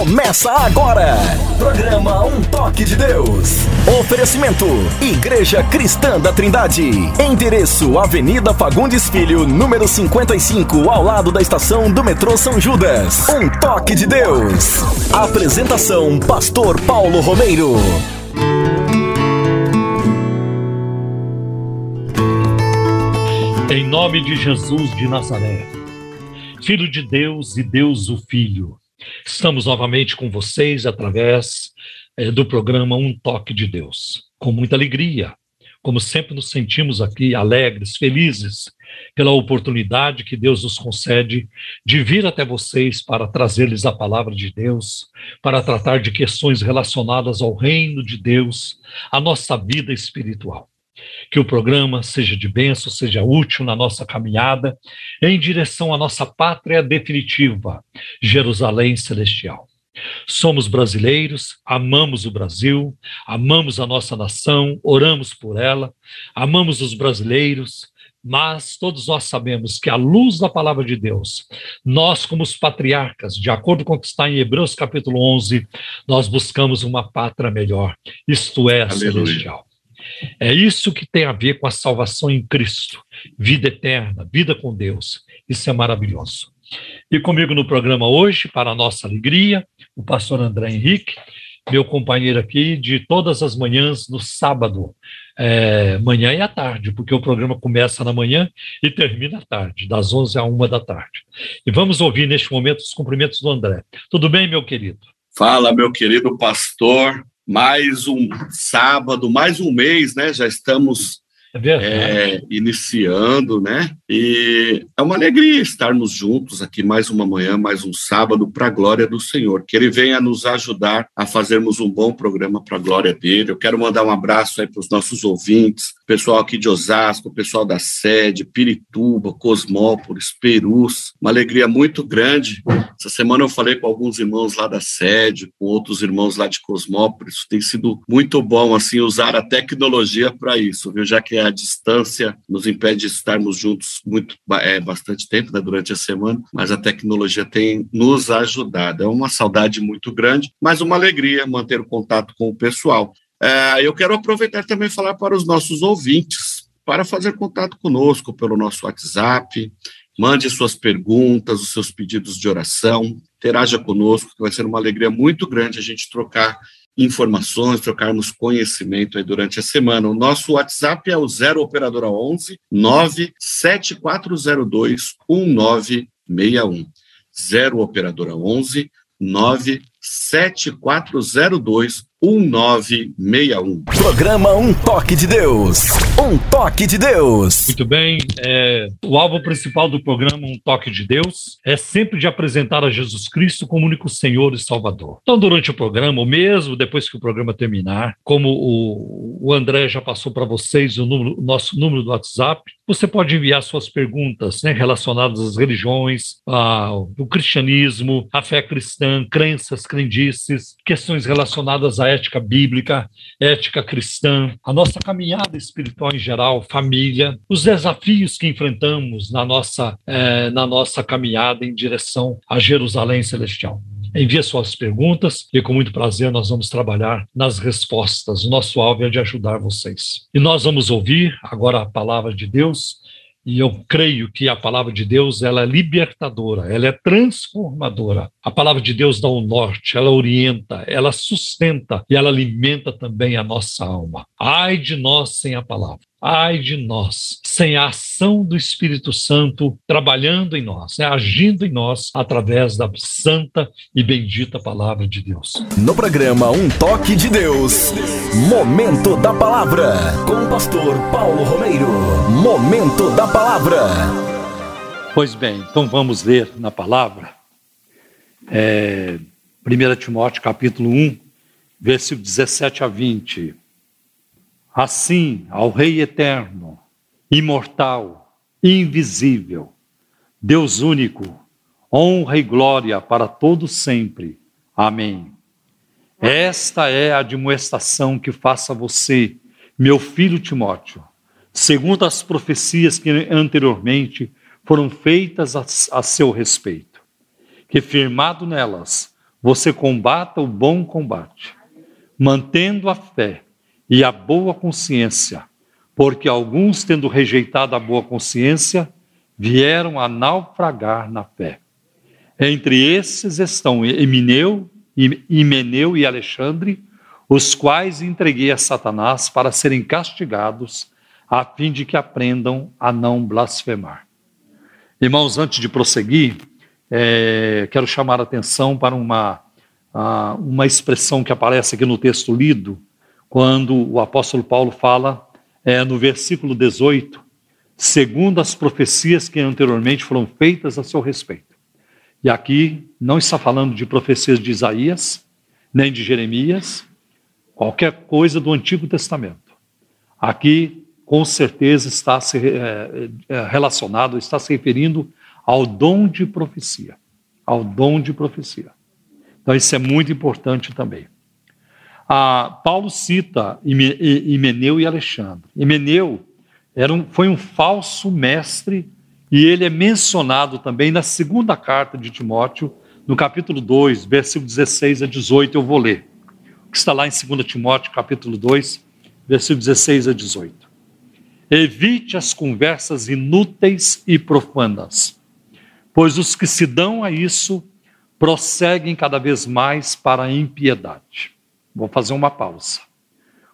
Começa agora. Programa Um Toque de Deus. Oferecimento: Igreja Cristã da Trindade. Endereço: Avenida Fagundes Filho, número 55, ao lado da estação do metrô São Judas. Um Toque de Deus. Apresentação: Pastor Paulo Romeiro. Em nome de Jesus de Nazaré, Filho de Deus e Deus o Filho, estamos novamente com vocês através eh, do programa Um Toque de Deus. Com muita alegria, como sempre nos sentimos aqui alegres, felizes pela oportunidade que Deus nos concede de vir até vocês para trazer-lhes a palavra de Deus, para tratar de questões relacionadas ao reino de Deus, à nossa vida espiritual. Que o programa seja de bênção, seja útil na nossa caminhada em direção à nossa pátria definitiva, Jerusalém Celestial. Somos brasileiros, amamos o Brasil, amamos a nossa nação, oramos por ela, amamos os brasileiros, mas todos nós sabemos que, à luz da palavra de Deus, nós, como os patriarcas, de acordo com o que está em Hebreus capítulo 11, nós buscamos uma pátria melhor, isto é, Aleluia. celestial. É isso que tem a ver com a salvação em Cristo, vida eterna, vida com Deus. Isso é maravilhoso. E comigo no programa hoje, para nossa alegria, o pastor André Henrique, meu companheiro aqui de todas as manhãs no sábado, é, manhã e à tarde, porque o programa começa na manhã e termina à tarde, das 11 à 1 da tarde. E vamos ouvir neste momento os cumprimentos do André. Tudo bem, meu querido? Fala, meu querido pastor mais um sábado, mais um mês, né? Já estamos é é, iniciando, né? E é uma alegria estarmos juntos aqui mais uma manhã, mais um sábado, para a glória do Senhor. Que Ele venha nos ajudar a fazermos um bom programa para a glória dele. Eu quero mandar um abraço aí para os nossos ouvintes, pessoal aqui de Osasco, pessoal da sede, Pirituba, Cosmópolis, Perus. Uma alegria muito grande. Essa semana eu falei com alguns irmãos lá da sede, com outros irmãos lá de Cosmópolis. Tem sido muito bom, assim, usar a tecnologia para isso, viu? Já que a distância nos impede de estarmos juntos muito é, bastante tempo, né, durante a semana, mas a tecnologia tem nos ajudado. É uma saudade muito grande, mas uma alegria manter o contato com o pessoal. É, eu quero aproveitar também falar para os nossos ouvintes para fazer contato conosco pelo nosso WhatsApp, mande suas perguntas, os seus pedidos de oração, interaja conosco, que vai ser uma alegria muito grande a gente trocar informações, trocarmos conhecimento aí durante a semana. O nosso WhatsApp é o 0 operadora 11 97402 1961. 0 operadora 11 97402 1961. Programa Um Toque de Deus. Um Toque de Deus. Muito bem. É, o alvo principal do programa Um Toque de Deus é sempre de apresentar a Jesus Cristo como único Senhor e Salvador. Então, durante o programa, ou mesmo depois que o programa terminar, como o, o André já passou para vocês o, número, o nosso número do WhatsApp, você pode enviar suas perguntas né, relacionadas às religiões, ao cristianismo, à fé cristã, crenças, crendices, questões relacionadas à ética bíblica, ética cristã, a nossa caminhada espiritual em geral, família, os desafios que enfrentamos na nossa, é, na nossa caminhada em direção a Jerusalém Celestial. Envie suas perguntas e com muito prazer nós vamos trabalhar nas respostas. O nosso alvo é de ajudar vocês. E nós vamos ouvir agora a palavra de Deus e eu creio que a palavra de Deus ela é libertadora, ela é transformadora. A palavra de Deus dá o um norte, ela orienta, ela sustenta e ela alimenta também a nossa alma. Ai de nós sem a palavra. Ai de nós, sem a ação do Espírito Santo trabalhando em nós, né, agindo em nós através da santa e bendita palavra de Deus. No programa Um Toque de Deus, Momento da Palavra, com o pastor Paulo Romeiro. Momento da Palavra. Pois bem, então vamos ler na palavra. É, 1 Timóteo capítulo 1, versículo 17 a 20. Assim, ao Rei eterno, imortal, invisível, Deus único, honra e glória para todos sempre. Amém. Esta é a admoestação que faça você, meu filho Timóteo, segundo as profecias que anteriormente foram feitas a, a seu respeito, que firmado nelas, você combata o bom combate, mantendo a fé e a boa consciência, porque alguns, tendo rejeitado a boa consciência, vieram a naufragar na fé. Entre esses estão Emineu, Himeneu e Alexandre, os quais entreguei a Satanás para serem castigados, a fim de que aprendam a não blasfemar. Irmãos, antes de prosseguir, é, quero chamar a atenção para uma, uma expressão que aparece aqui no texto lido, quando o apóstolo Paulo fala é, no versículo 18, segundo as profecias que anteriormente foram feitas a seu respeito. E aqui não está falando de profecias de Isaías, nem de Jeremias, qualquer coisa do Antigo Testamento. Aqui, com certeza, está se, é, é, relacionado, está se referindo ao dom de profecia. Ao dom de profecia. Então, isso é muito importante também. Paulo cita Himeneu e Alexandre. Himeneu era um, foi um falso mestre e ele é mencionado também na segunda carta de Timóteo, no capítulo 2, versículo 16 a 18, eu vou ler. Que está lá em 2 Timóteo, capítulo 2, versículo 16 a 18. Evite as conversas inúteis e profanas, pois os que se dão a isso prosseguem cada vez mais para a impiedade. Vou fazer uma pausa.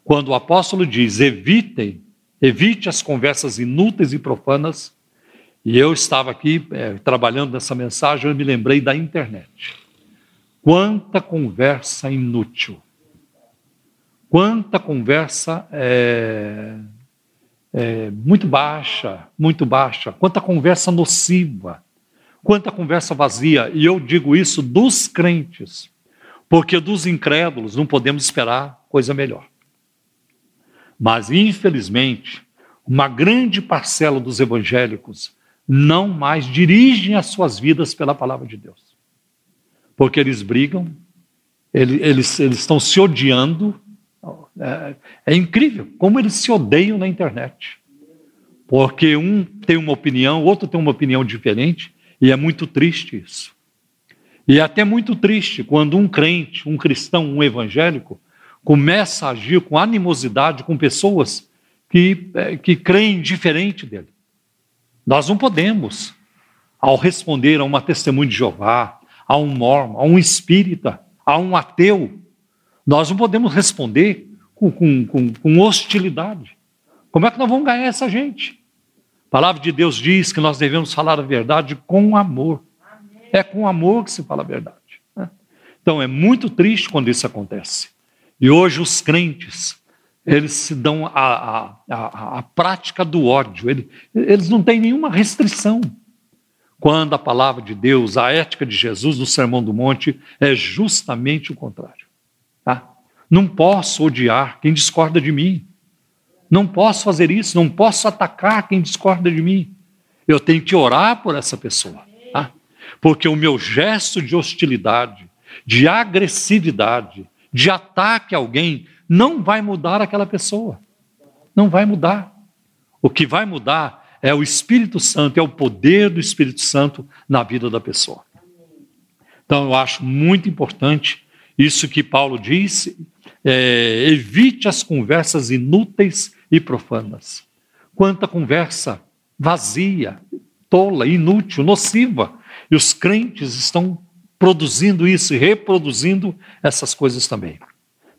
Quando o apóstolo diz evitem, evite as conversas inúteis e profanas, e eu estava aqui é, trabalhando nessa mensagem, eu me lembrei da internet. Quanta conversa inútil. Quanta conversa é, é, muito baixa, muito baixa. Quanta conversa nociva. Quanta conversa vazia. E eu digo isso dos crentes, porque dos incrédulos não podemos esperar coisa melhor. Mas, infelizmente, uma grande parcela dos evangélicos não mais dirigem as suas vidas pela palavra de Deus. Porque eles brigam, eles, eles, eles estão se odiando. É, é incrível como eles se odeiam na internet. Porque um tem uma opinião, outro tem uma opinião diferente, e é muito triste isso. E é até muito triste quando um crente, um cristão, um evangélico, começa a agir com animosidade com pessoas que, é, que creem diferente dele. Nós não podemos, ao responder a uma testemunha de Jeová, a um mormon, a um espírita, a um ateu, nós não podemos responder com, com, com, com hostilidade. Como é que nós vamos ganhar essa gente? A palavra de Deus diz que nós devemos falar a verdade com amor. É com amor que se fala a verdade. Né? Então é muito triste quando isso acontece. E hoje os crentes eles se dão a, a, a prática do ódio, eles, eles não têm nenhuma restrição. Quando a palavra de Deus, a ética de Jesus no Sermão do Monte é justamente o contrário. Tá? Não posso odiar quem discorda de mim. Não posso fazer isso, não posso atacar quem discorda de mim. Eu tenho que orar por essa pessoa. Porque o meu gesto de hostilidade, de agressividade, de ataque a alguém, não vai mudar aquela pessoa. Não vai mudar. O que vai mudar é o Espírito Santo, é o poder do Espírito Santo na vida da pessoa. Então, eu acho muito importante isso que Paulo disse: é, evite as conversas inúteis e profanas. Quanta conversa vazia, tola, inútil, nociva. E os crentes estão produzindo isso e reproduzindo essas coisas também.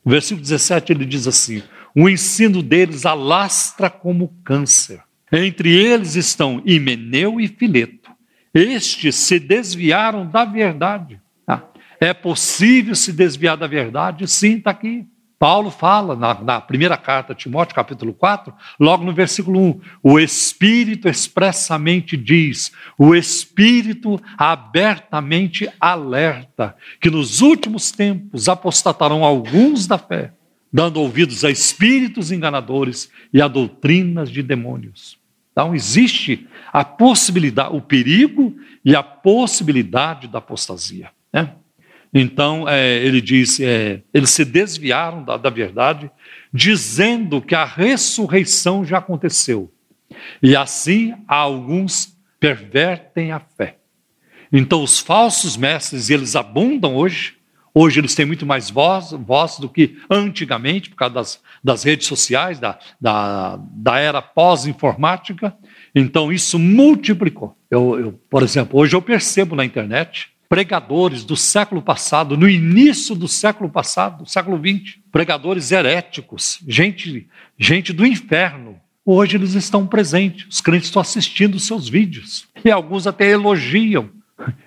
No versículo 17 ele diz assim: o ensino deles alastra como câncer. Entre eles estão Himeneu e Fileto. Estes se desviaram da verdade. Ah, é possível se desviar da verdade? Sim, está aqui. Paulo fala na, na, primeira carta a Timóteo, capítulo 4, logo no versículo 1, o Espírito expressamente diz, o Espírito abertamente alerta, que nos últimos tempos apostatarão alguns da fé, dando ouvidos a espíritos enganadores e a doutrinas de demônios. Então, existe a possibilidade, o perigo e a possibilidade da apostasia. Né? Então, é, ele diz: é, eles se desviaram da, da verdade, dizendo que a ressurreição já aconteceu. E assim, alguns pervertem a fé. Então, os falsos mestres, eles abundam hoje, Hoje eles têm muito mais voz, voz do que antigamente, por causa das, das redes sociais, da, da, da era pós-informática. Então isso multiplicou. Eu, eu, por exemplo, hoje eu percebo na internet pregadores do século passado, no início do século passado, século XX, pregadores heréticos, gente, gente do inferno. Hoje eles estão presentes, os crentes estão assistindo seus vídeos, e alguns até elogiam.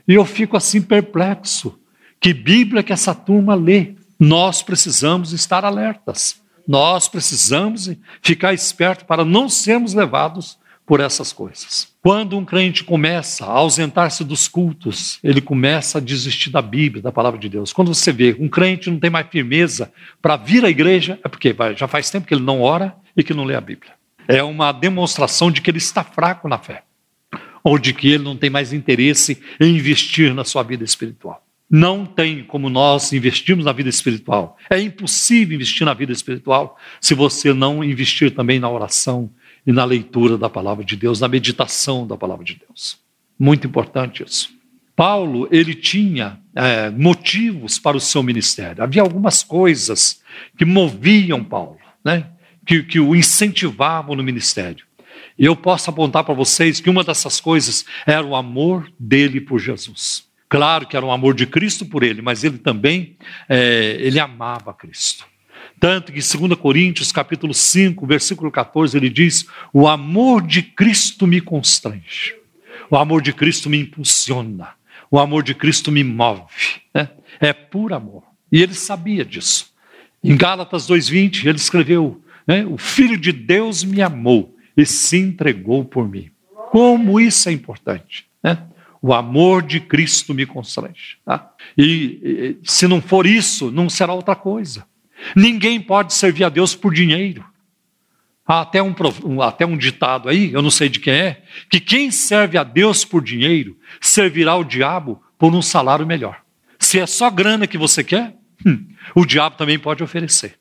E eu fico assim perplexo. Que Bíblia que essa turma lê? Nós precisamos estar alertas. Nós precisamos ficar espertos para não sermos levados por essas coisas. Quando um crente começa a ausentar-se dos cultos, ele começa a desistir da Bíblia, da palavra de Deus. Quando você vê um crente não tem mais firmeza para vir à igreja, é porque já faz tempo que ele não ora e que não lê a Bíblia. É uma demonstração de que ele está fraco na fé, ou de que ele não tem mais interesse em investir na sua vida espiritual. Não tem como nós investirmos na vida espiritual. É impossível investir na vida espiritual se você não investir também na oração e na leitura da palavra de Deus, na meditação da palavra de Deus. Muito importante isso. Paulo, ele tinha é, motivos para o seu ministério. Havia algumas coisas que moviam Paulo, né? que, que o incentivavam no ministério. E eu posso apontar para vocês que uma dessas coisas era o amor dele por Jesus. Claro que era um amor de Cristo por ele, mas ele também, é, ele amava Cristo. Tanto que em 2 Coríntios, capítulo 5, versículo 14, ele diz: O amor de Cristo me constrange, o amor de Cristo me impulsiona, o amor de Cristo me move. Né? É por amor. E ele sabia disso. Em Gálatas 2,20, ele escreveu: né? O Filho de Deus me amou e se entregou por mim. Como isso é importante. Né? O amor de Cristo me constrange. Tá? E, e se não for isso, não será outra coisa. Ninguém pode servir a Deus por dinheiro. Há até um, até um ditado aí, eu não sei de quem é, que quem serve a Deus por dinheiro servirá o diabo por um salário melhor. Se é só grana que você quer, hum, o diabo também pode oferecer.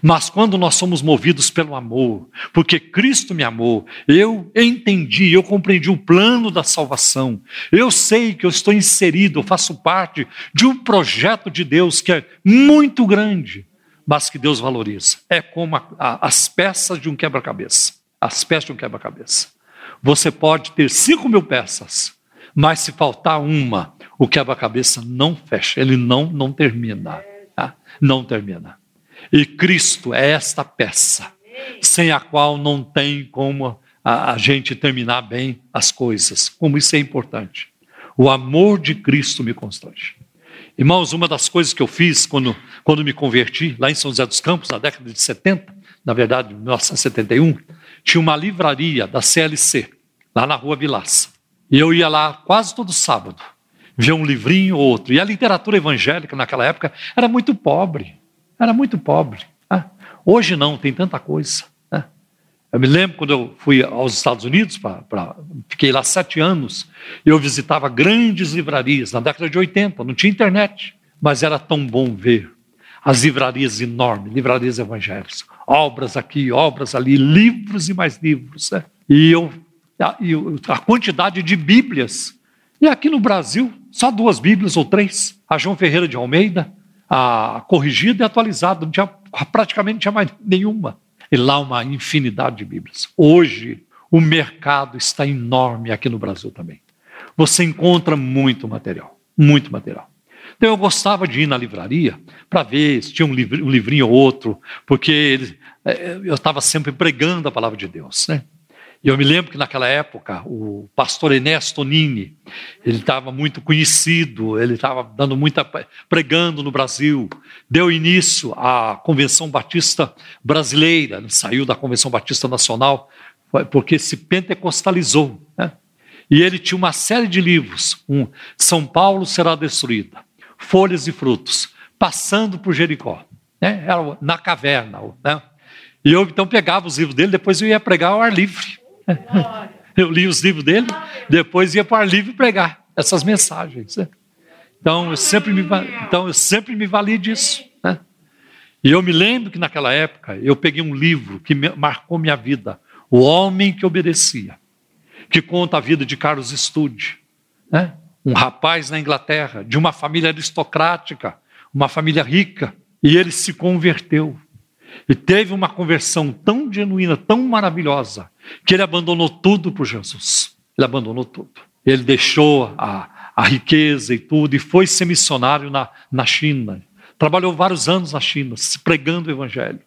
Mas quando nós somos movidos pelo amor, porque Cristo me amou, eu entendi, eu compreendi o plano da salvação, eu sei que eu estou inserido, eu faço parte de um projeto de Deus que é muito grande, mas que Deus valoriza. É como a, a, as peças de um quebra-cabeça. As peças de um quebra-cabeça. Você pode ter cinco mil peças, mas se faltar uma, o quebra-cabeça não fecha, ele não, não termina. Tá? Não termina. E Cristo é esta peça, sem a qual não tem como a, a gente terminar bem as coisas. Como isso é importante. O amor de Cristo me constrange. Irmãos, uma das coisas que eu fiz quando, quando me converti, lá em São José dos Campos, na década de 70, na verdade, 1971, tinha uma livraria da CLC, lá na rua Vilaça. E eu ia lá quase todo sábado, ver um livrinho ou outro. E a literatura evangélica naquela época era muito pobre. Era muito pobre. Né? Hoje não, tem tanta coisa. Eu me lembro quando eu fui aos Estados Unidos, pra, pra, fiquei lá sete anos, eu visitava grandes livrarias, na década de 80, não tinha internet, mas era tão bom ver as livrarias enormes, livrarias evangélicas, obras aqui, obras ali, livros e mais livros. Né? E, eu, a, a quantidade de Bíblias. E aqui no Brasil, só duas Bíblias ou três. A João Ferreira de Almeida, a, corrigida e atualizada, não tinha, praticamente não tinha mais nenhuma. E lá uma infinidade de Bíblias. Hoje, o mercado está enorme aqui no Brasil também. Você encontra muito material, muito material. Então eu gostava de ir na livraria para ver se tinha um, livrinho, ou outro, porque é, eu estava sempre pregando a palavra de Deus. Né? E eu me lembro que naquela época o pastor Ernesto Nini, ele estava muito conhecido, ele estava dando muita pregando no Brasil, deu início à Convenção Batista Brasileira, saiu da Convenção Batista Nacional porque se pentecostalizou, né? E ele tinha uma série de livros, um São Paulo será destruída, Folhas e Frutos, passando por Jericó, né? Era na caverna, né? E eu então pegava os livros dele, depois eu ia pregar ao ar livre. Eu li os livros dele, depois ia para o ar livre pregar essas mensagens. Né? Então eu sempre me, então, eu sempre me vali disso. Né? E eu me lembro que naquela época eu peguei um livro que marcou minha vida, O Homem que Obedecia, que conta a vida de Carlos Stude, né? um rapaz na Inglaterra, de uma família aristocrática, uma família rica, e ele se converteu. E teve uma conversão tão genuína, tão maravilhosa, que ele abandonou tudo por Jesus. Ele abandonou tudo. Ele deixou a, a riqueza e tudo, e foi ser missionário na, na China. Trabalhou vários anos na China, pregando o evangelho.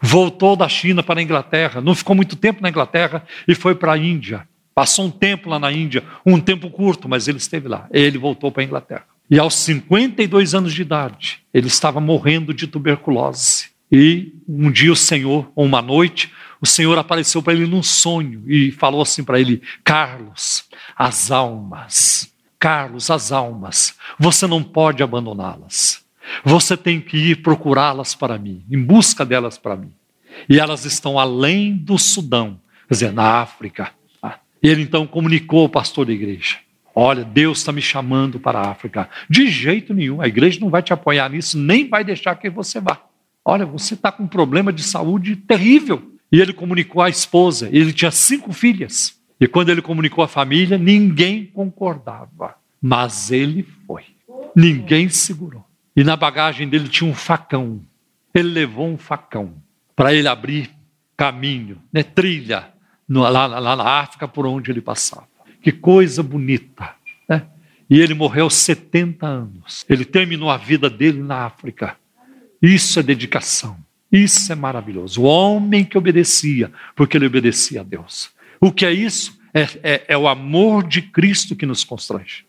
Voltou da China para a Inglaterra, não ficou muito tempo na Inglaterra e foi para a Índia. Passou um tempo lá na Índia, um tempo curto, mas ele esteve lá. Ele voltou para a Inglaterra. E aos 52 anos de idade, ele estava morrendo de tuberculose. E um dia o Senhor, ou uma noite, o Senhor apareceu para ele num sonho e falou assim para ele: Carlos, as almas, Carlos, as almas, você não pode abandoná-las. Você tem que ir procurá-las para mim, em busca delas para mim. E elas estão além do Sudão, quer dizer, na África. Tá? Ele então comunicou ao pastor da igreja: Olha, Deus está me chamando para a África. De jeito nenhum, a igreja não vai te apoiar nisso, nem vai deixar que você vá. Olha, você está com um problema de saúde terrível. E ele comunicou à esposa, ele tinha cinco filhas. E quando ele comunicou à família, ninguém concordava. Mas ele foi. Ninguém segurou. E na bagagem dele tinha um facão. Ele levou um facão para ele abrir caminho, né, trilha, no, lá, lá, na África por onde ele passava. Que coisa bonita. Né? E ele morreu aos 70 anos. Ele terminou a vida dele na África. Isso é dedicação. Isso é maravilhoso. O homem que obedecia, porque ele obedecia a Deus. O que é isso? É, é, é o amor de Cristo que nos constrange.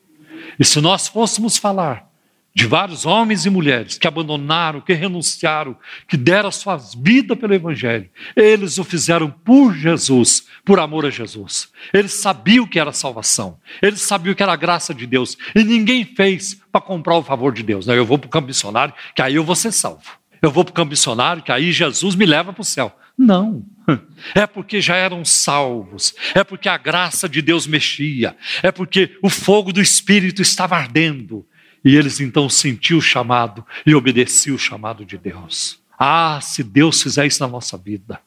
E se nós fôssemos falar de vários homens e mulheres que abandonaram, que renunciaram, que deram suas vidas pelo Evangelho. Eles o fizeram por Jesus, por amor a Jesus. Eles sabiam que era salvação, eles sabiam que era a graça de Deus, e ninguém fez para comprar o favor de Deus. Eu vou para o campo missionário, que aí eu vou ser salvo. Eu vou para o campo missionário, que aí Jesus me leva para o céu. Não. É porque já eram salvos, é porque a graça de Deus mexia, é porque o fogo do Espírito estava ardendo, e eles então sentiam o chamado e obedeciam o chamado de Deus. Ah, se Deus fizer isso na nossa vida,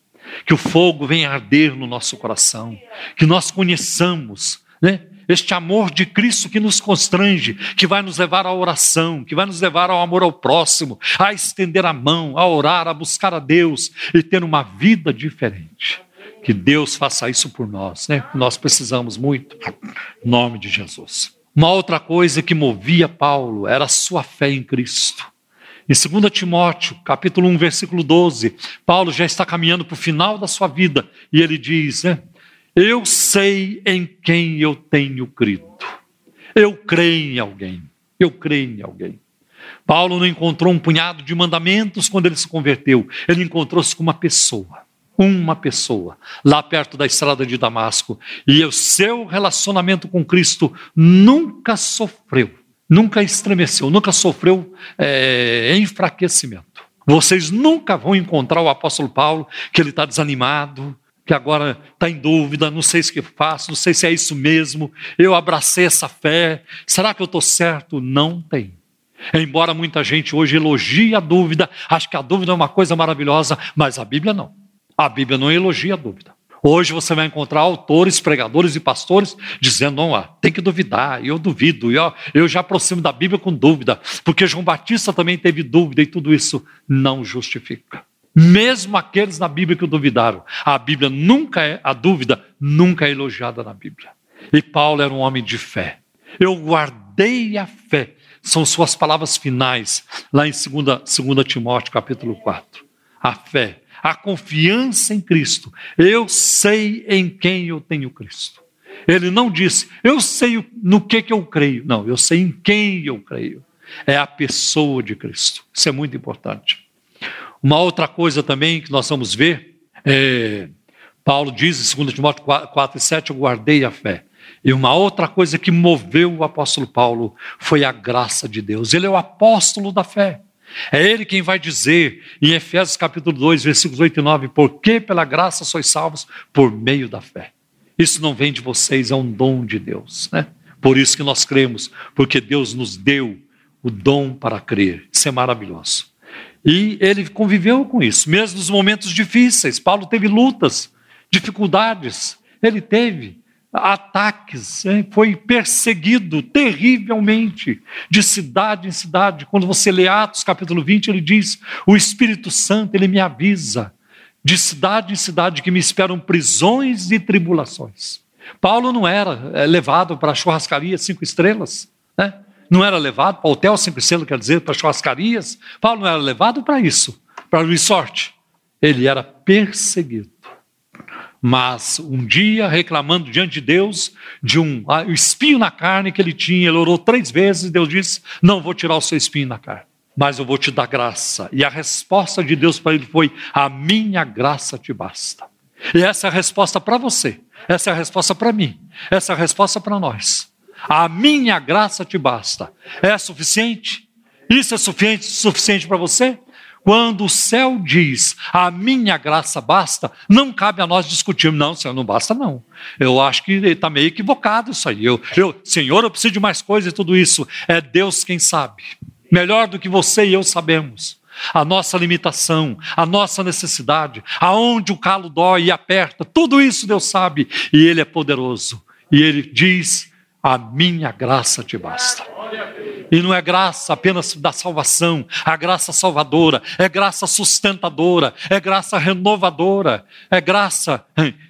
que o fogo venha arder no nosso coração, que nós conheçamos, né? Este amor de Cristo que nos constrange, que vai nos levar à oração, que vai nos levar ao amor ao próximo, a estender a mão, a orar, a buscar a Deus e ter uma vida diferente. Que Deus faça isso por nós, né? Nós precisamos muito. Em nome de Jesus. Uma outra coisa que movia Paulo era a sua fé em Cristo. Em 2 Timóteo, capítulo 1, versículo 12, Paulo já está caminhando para o final da sua vida e ele diz, né? Eu sei em quem eu tenho crido. Eu creio em alguém. Eu creio em alguém. Paulo não encontrou um punhado de mandamentos quando ele se converteu. Ele encontrou-se com uma pessoa uma pessoa lá perto da estrada de Damasco e o seu relacionamento com Cristo nunca sofreu, nunca estremeceu, nunca sofreu é, enfraquecimento. Vocês nunca vão encontrar o apóstolo Paulo que ele está desanimado, que agora está em dúvida, não sei o que faço, não sei se é isso mesmo, eu abracei essa fé, será que eu estou certo? Não tem. Embora muita gente hoje elogie a dúvida, acho que a dúvida é uma coisa maravilhosa, mas a Bíblia não. A Bíblia não elogia a dúvida. Hoje você vai encontrar autores, pregadores e pastores dizendo: não, ah, tem que duvidar, eu duvido, eu, eu já aproximo da Bíblia com dúvida, porque João Batista também teve dúvida e tudo isso não justifica. Mesmo aqueles na Bíblia que duvidaram, a Bíblia nunca é, a dúvida nunca é elogiada na Bíblia. E Paulo era um homem de fé. Eu guardei a fé, são suas palavras finais, lá em 2, 2 Timóteo capítulo 4. A fé a confiança em Cristo. Eu sei em quem eu tenho Cristo. Ele não disse, eu sei no que, que eu creio. Não, eu sei em quem eu creio. É a pessoa de Cristo. Isso é muito importante. Uma outra coisa também que nós vamos ver, é, Paulo diz em 2 Timóteo 4 e 7, eu guardei a fé. E uma outra coisa que moveu o apóstolo Paulo foi a graça de Deus. Ele é o apóstolo da fé. É ele quem vai dizer em Efésios capítulo 2, versículos 8 e 9, porque pela graça sois salvos por meio da fé. Isso não vem de vocês, é um dom de Deus, né? Por isso que nós cremos, porque Deus nos deu o dom para crer. Isso é maravilhoso. E ele conviveu com isso, mesmo nos momentos difíceis. Paulo teve lutas, dificuldades, ele teve, ataques, foi perseguido terrivelmente, de cidade em cidade. Quando você lê Atos capítulo 20, ele diz: O Espírito Santo, ele me avisa, de cidade em cidade, que me esperam prisões e tribulações. Paulo não era é, levado para a churrascaria cinco estrelas, né? não era levado para hotel cinco estrelas, quer dizer, para churrascarias. Paulo não era levado para isso, para o resort. Ele era perseguido. Mas um dia, reclamando diante de Deus de um ah, espinho na carne que ele tinha, ele orou três vezes e Deus disse: Não vou tirar o seu espinho na carne, mas eu vou te dar graça. E a resposta de Deus para ele foi: A minha graça te basta. E essa é a resposta para você, essa é a resposta para mim, essa é a resposta para nós. A minha graça te basta. É suficiente? Isso é suficiente, suficiente para você? Quando o céu diz, a minha graça basta, não cabe a nós discutirmos, não, Senhor, não basta não. Eu acho que está meio equivocado isso aí. Eu, eu, Senhor, eu preciso de mais coisas e tudo isso. É Deus quem sabe. Melhor do que você e eu sabemos. A nossa limitação, a nossa necessidade, aonde o calo dói e aperta, tudo isso Deus sabe e Ele é poderoso. E Ele diz: A minha graça te basta. E não é graça apenas da salvação, a graça salvadora, é graça sustentadora, é graça renovadora, é graça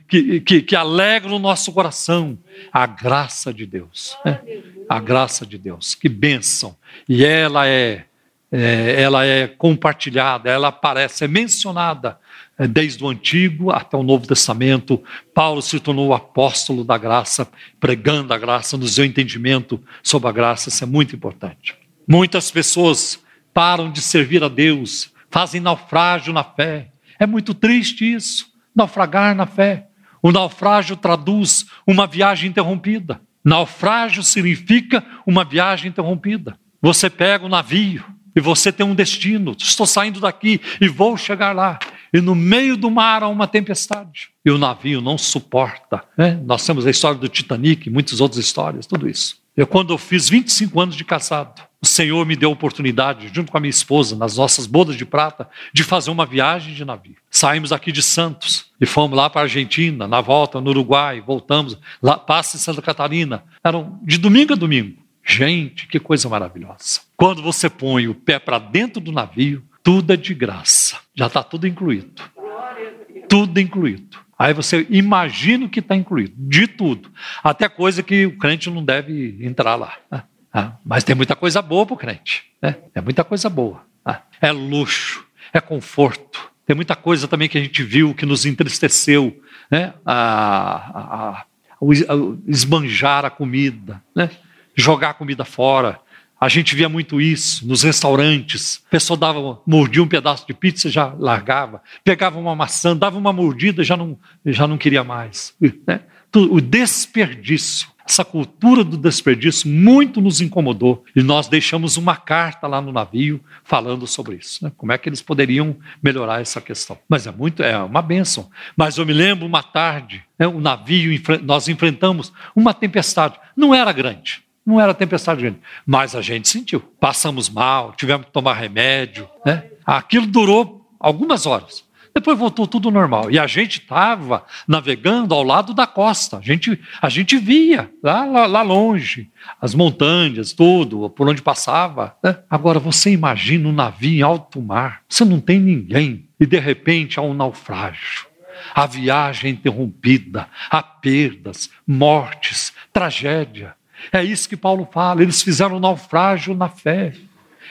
que, que, que alegra o nosso coração. A graça de Deus. Né? A graça de Deus. Que bênção. E ela é, é ela é compartilhada, ela aparece, é mencionada desde o Antigo até o Novo Testamento, Paulo se tornou o apóstolo da graça, pregando a graça, nos deu entendimento sobre a graça, isso é muito importante. Muitas pessoas param de servir a Deus, fazem naufrágio na fé. É muito triste isso, naufragar na fé. O naufrágio traduz uma viagem interrompida. Naufrágio significa uma viagem interrompida. Você pega o um navio e você tem um destino. Estou saindo daqui e vou chegar lá e no meio do mar há uma tempestade. E o navio não suporta. Né? Nós temos a história do Titanic, muitas outras histórias, tudo isso. Eu, quando eu fiz 25 anos de casado, o Senhor me deu a oportunidade, junto com a minha esposa, nas nossas bodas de prata, de fazer uma viagem de navio. Saímos aqui de Santos e fomos lá para a Argentina, na volta no Uruguai, voltamos, lá, passa em Santa Catarina. Eram de domingo a domingo. Gente, que coisa maravilhosa. Quando você põe o pé para dentro do navio, tudo é de graça. Já está tudo incluído. Tudo incluído. Aí você imagina o que está incluído, de tudo. Até coisa que o crente não deve entrar lá. Né? Ah, mas tem muita coisa boa para o crente. Né? É muita coisa boa. Ah, é luxo, é conforto. Tem muita coisa também que a gente viu que nos entristeceu. Né? A, a, a, esbanjar a comida, né? jogar a comida fora. A gente via muito isso nos restaurantes. A pessoa dava, mordia um pedaço de pizza, já largava. Pegava uma maçã, dava uma mordida, já não, já não queria mais. Né? O desperdício, essa cultura do desperdício muito nos incomodou. E nós deixamos uma carta lá no navio falando sobre isso. Né? Como é que eles poderiam melhorar essa questão. Mas é muito, é uma benção. Mas eu me lembro uma tarde, né, o navio, nós enfrentamos uma tempestade. Não era grande não era tempestade grande, mas a gente sentiu. Passamos mal, tivemos que tomar remédio. Né? Aquilo durou algumas horas. Depois voltou tudo normal. E a gente estava navegando ao lado da costa. A gente, a gente via lá, lá, lá longe as montanhas, tudo, por onde passava. Né? Agora você imagina um navio em alto mar. Você não tem ninguém. E de repente há um naufrágio. A viagem interrompida, há perdas, mortes, tragédia. É isso que Paulo fala. Eles fizeram um naufrágio na fé.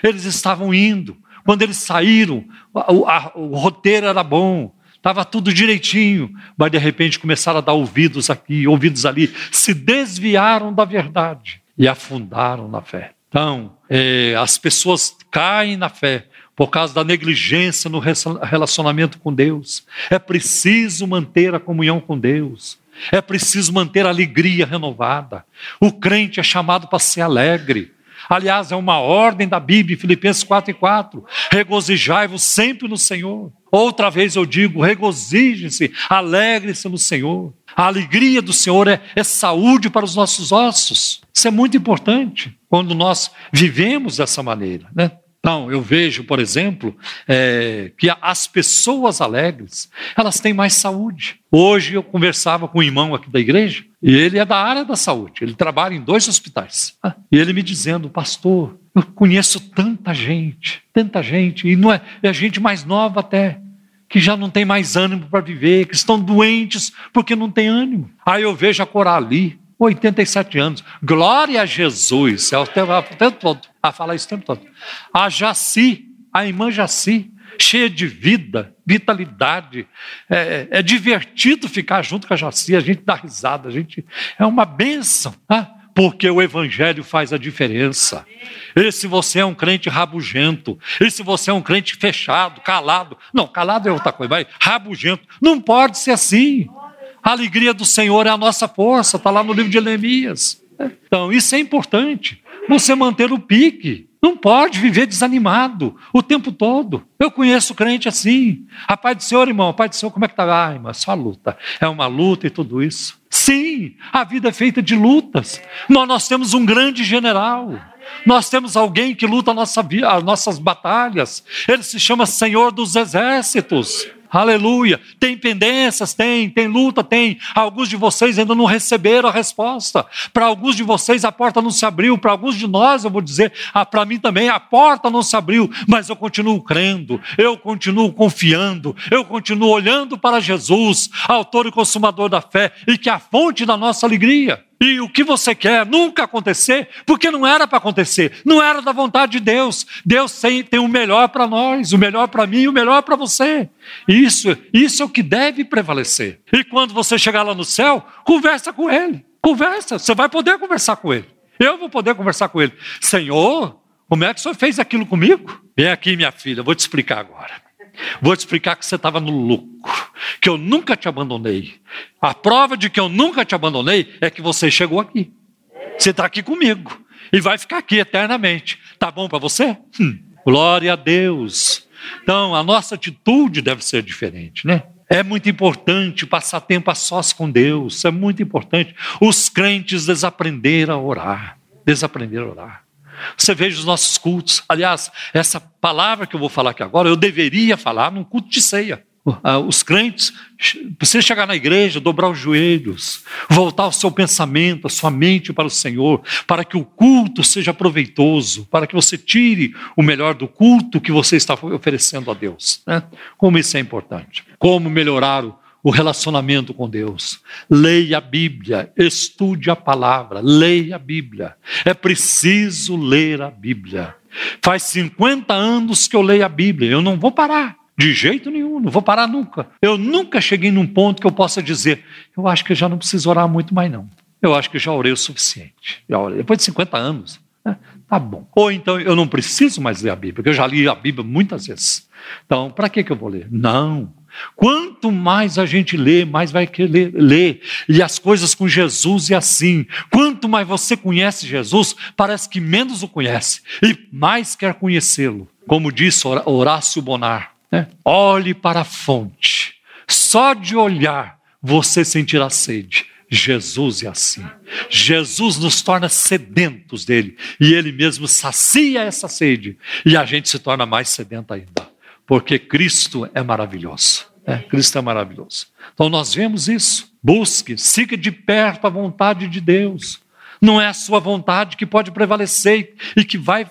Eles estavam indo. Quando eles saíram, o, a, o roteiro era bom, estava tudo direitinho, mas de repente começaram a dar ouvidos aqui, ouvidos ali, se desviaram da verdade e afundaram na fé. Então, é, as pessoas caem na fé por causa da negligência no relacionamento com Deus. É preciso manter a comunhão com Deus. É preciso manter a alegria renovada. O crente é chamado para ser alegre. Aliás, é uma ordem da Bíblia, Filipenses 4 e 4. Regozijai-vos sempre no Senhor. Outra vez eu digo, regozije-se, alegre-se no Senhor. A alegria do Senhor é, é saúde para os nossos ossos. Isso é muito importante quando nós vivemos dessa maneira. Né? Então, eu vejo, por exemplo, é, que as pessoas alegres, elas têm mais saúde. Hoje eu conversava com um irmão aqui da igreja, e ele é da área da saúde, ele trabalha em dois hospitais. E ele me dizendo, pastor, eu conheço tanta gente, tanta gente, e não é, é gente mais nova até, que já não tem mais ânimo para viver, que estão doentes porque não tem ânimo. Aí eu vejo a Corali, 87 anos, glória a Jesus, é o tempo todo, a falar isso o tempo todo. A Jaci, a irmã Jaci, cheia de vida, vitalidade. É, é, divertido ficar junto com a Jaci, a gente dá risada, a gente é uma bênção. Né? porque o Evangelho faz a diferença. E se você é um crente rabugento, e se você é um crente fechado, calado, não, calado é outra coisa, mas rabugento, não pode ser assim. A alegria do Senhor é a nossa força, está lá no livro de Jeremias. Então, isso é importante, você manter o pique. Não pode viver desanimado o tempo todo. Eu conheço crente assim. A paz do Senhor, irmão, a paz do Senhor, como é que está? Ah, irmão, só luta. É uma luta e tudo isso. Sim, a vida é feita de lutas. Nós, nós temos um grande general. Nós temos alguém que luta a nossa, as nossas batalhas. Ele se chama Senhor dos Exércitos. Aleluia. Tem pendências? Tem. Tem luta? Tem. Alguns de vocês ainda não receberam a resposta. Para alguns de vocês a porta não se abriu. Para alguns de nós, eu vou dizer, ah, para mim também, a porta não se abriu. Mas eu continuo crendo, eu continuo confiando, eu continuo olhando para Jesus, autor e consumador da fé, e que é a fonte da nossa alegria. E o que você quer nunca acontecer, porque não era para acontecer, não era da vontade de Deus. Deus tem, tem o melhor para nós, o melhor para mim, o melhor para você. Isso, isso é o que deve prevalecer. E quando você chegar lá no céu, conversa com Ele. Conversa, você vai poder conversar com Ele. Eu vou poder conversar com Ele. Senhor, como é que o Senhor fez aquilo comigo? Vem aqui, minha filha, vou te explicar agora. Vou te explicar que você estava no lucro, que eu nunca te abandonei. A prova de que eu nunca te abandonei é que você chegou aqui. Você está aqui comigo e vai ficar aqui eternamente. Tá bom para você? Hum, glória a Deus. Então, a nossa atitude deve ser diferente, né? É muito importante passar tempo a sós com Deus, é muito importante. Os crentes desaprenderam a orar, desaprenderam a orar. Você veja os nossos cultos. Aliás, essa palavra que eu vou falar aqui agora, eu deveria falar num culto de ceia. Os crentes, você chegar na igreja, dobrar os joelhos, voltar o seu pensamento, a sua mente para o Senhor, para que o culto seja proveitoso, para que você tire o melhor do culto que você está oferecendo a Deus. Né? Como isso é importante. Como melhorar o o relacionamento com Deus. Leia a Bíblia, estude a palavra, leia a Bíblia. É preciso ler a Bíblia. Faz 50 anos que eu leio a Bíblia, eu não vou parar. De jeito nenhum, não vou parar nunca. Eu nunca cheguei num ponto que eu possa dizer, eu acho que já não preciso orar muito mais não. Eu acho que já orei o suficiente. Já orei. Depois de 50 anos, né? tá bom. Ou então eu não preciso mais ler a Bíblia, porque eu já li a Bíblia muitas vezes. Então, para que, que eu vou ler? Não. Quanto mais a gente lê, mais vai querer ler. E as coisas com Jesus é assim. Quanto mais você conhece Jesus, parece que menos o conhece e mais quer conhecê-lo. Como disse Horácio Bonar, né? olhe para a fonte. Só de olhar você sentirá sede. Jesus é assim. Jesus nos torna sedentos dele e ele mesmo sacia essa sede e a gente se torna mais sedento ainda porque Cristo é maravilhoso. É, Cristo é maravilhoso. Então nós vemos isso. Busque, siga de perto a vontade de Deus. Não é a sua vontade que pode prevalecer e que vai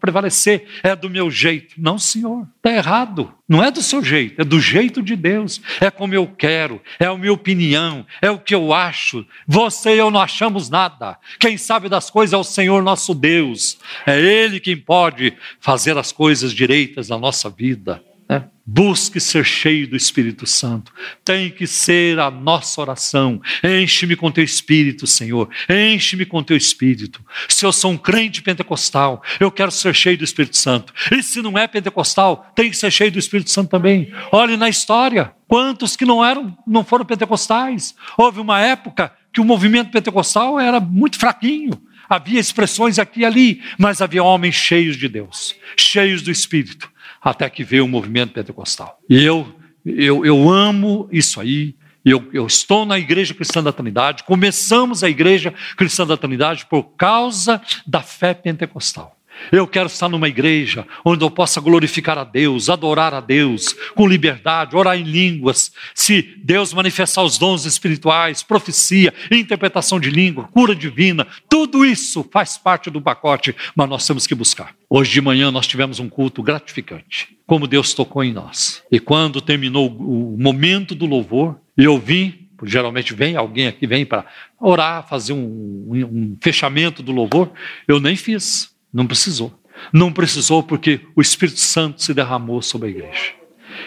prevalecer, é do meu jeito. Não, senhor, está errado. Não é do seu jeito, é do jeito de Deus. É como eu quero, é a minha opinião, é o que eu acho. Você e eu não achamos nada. Quem sabe das coisas é o Senhor nosso Deus. É Ele quem pode fazer as coisas direitas na nossa vida. Né? Busque ser cheio do Espírito Santo. Tem que ser a nossa oração. Enche-me com teu Espírito, Senhor. Enche-me com teu Espírito. Se eu sou um crente pentecostal, eu quero ser cheio do Espírito Santo. E se não é pentecostal, tem que ser cheio do Espírito Santo também. Olhe na história. Quantos que não eram, não foram pentecostais? Houve uma época que o movimento pentecostal era muito fraquinho. Havia expressões aqui e ali, mas havia homens cheios de Deus, cheios do Espírito até que veio o movimento pentecostal. E eu, eu, eu amo isso aí. Eu, eu estou na Igreja Cristã da Trindade. Começamos a Igreja Cristã da Trindade por causa da fé pentecostal. Eu quero estar numa igreja onde eu possa glorificar a Deus, adorar a Deus com liberdade, orar em línguas. Se Deus manifestar os dons espirituais, profecia, interpretação de língua, cura divina, tudo isso faz parte do pacote, mas nós temos que buscar. Hoje de manhã nós tivemos um culto gratificante, como Deus tocou em nós. E quando terminou o momento do louvor, eu vim geralmente vem alguém aqui vem para orar, fazer um, um, um, fechamento do louvor. Eu nem fiz. Não precisou. Não precisou porque o Espírito Santo se derramou sobre a igreja.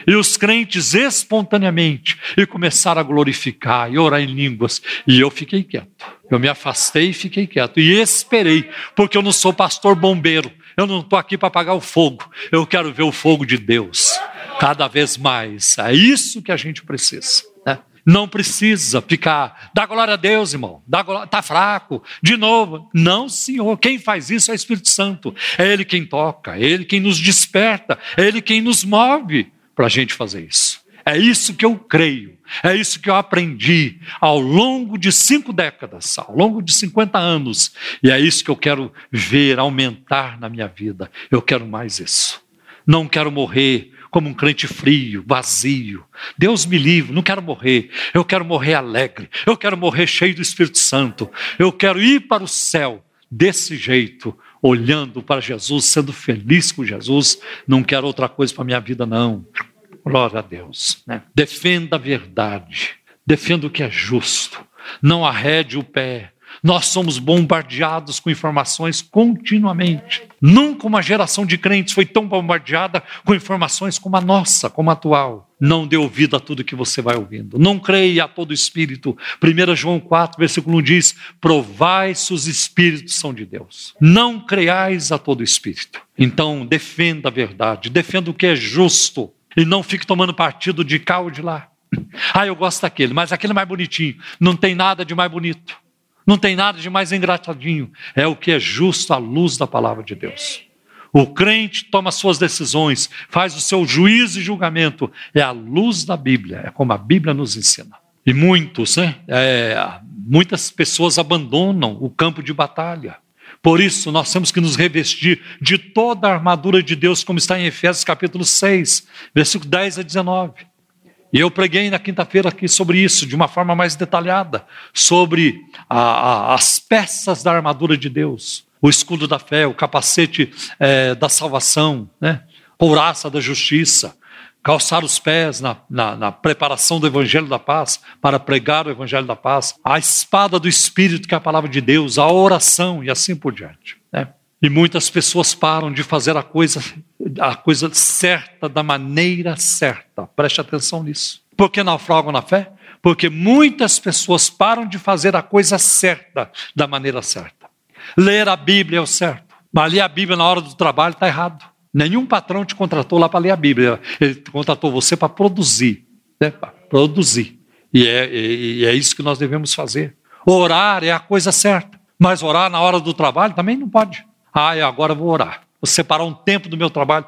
E os crentes espontaneamente e começaram a glorificar e orar em línguas. E eu fiquei quieto. Eu me afastei e fiquei quieto. E esperei, porque eu não sou pastor bombeiro. Eu não estou aqui para apagar o fogo. Eu quero ver o fogo de Deus cada vez mais. É isso que a gente precisa. Não precisa ficar, dá glória a Deus, irmão, dá glória, tá fraco, de novo. Não, Senhor, quem faz isso é o Espírito Santo. É Ele quem toca, é Ele quem nos desperta, é Ele quem nos move para a gente fazer isso. É isso que eu creio, é isso que eu aprendi ao longo de cinco décadas, ao longo de 50 anos, e é isso que eu quero ver aumentar na minha vida. Eu quero mais isso. Não quero morrer como um crente frio, vazio. Deus me livre, não quero morrer. Eu quero morrer alegre. Eu quero morrer cheio do Espírito Santo. Eu quero ir para o céu desse jeito, olhando para Jesus, sendo feliz com Jesus. Não quero outra coisa para a minha vida, não. Glória a Deus. Né? Defenda a verdade. Defenda o que é justo. Não arrede o pé. Nós somos bombardeados com informações continuamente. Nunca uma geração de crentes foi tão bombardeada com informações como a nossa, como a atual. Não dê ouvido a tudo que você vai ouvindo. Não creia a todo espírito. 1 João 4, versículo 1 diz: Provai se os espíritos são de Deus. Não creiais a todo espírito. Então, defenda a verdade, defenda o que é justo e não fique tomando partido de cá ou de lá. Ah, eu gosto daquele, mas aquele é mais bonitinho. Não tem nada de mais bonito. Não tem nada de mais engraçadinho. É o que é justo à luz da palavra de Deus. O crente toma suas decisões, faz o seu juízo e julgamento. É a luz da Bíblia, é como a Bíblia nos ensina. E muitos, né? É, muitas pessoas abandonam o campo de batalha. Por isso, nós temos que nos revestir de toda a armadura de Deus, como está em Efésios capítulo 6, versículo 10 a 19. E eu preguei na quinta-feira aqui sobre isso, de uma forma mais detalhada, sobre a, a, as peças da armadura de Deus, o escudo da fé, o capacete é, da salvação, né? couraça da justiça, calçar os pés na, na, na, preparação do Evangelho da Paz, para pregar o Evangelho da Paz, a espada do Espírito, que é a palavra de Deus, a oração e assim por diante. Né? E muitas pessoas param de fazer a coisa, a coisa certa da maneira certa. Preste atenção nisso. Por que naufragam na fé? Porque muitas pessoas param de fazer a coisa certa da maneira certa. Ler a Bíblia é o certo, mas ler a Bíblia na hora do trabalho está errado. Nenhum patrão te contratou lá para ler a Bíblia. Ele contratou você para produzir. Né? Produzir. E é, e é isso que nós devemos fazer. Orar é a coisa certa. Mas orar na hora do trabalho também não pode. Ah, eu agora vou orar. Vou separar um tempo do meu trabalho.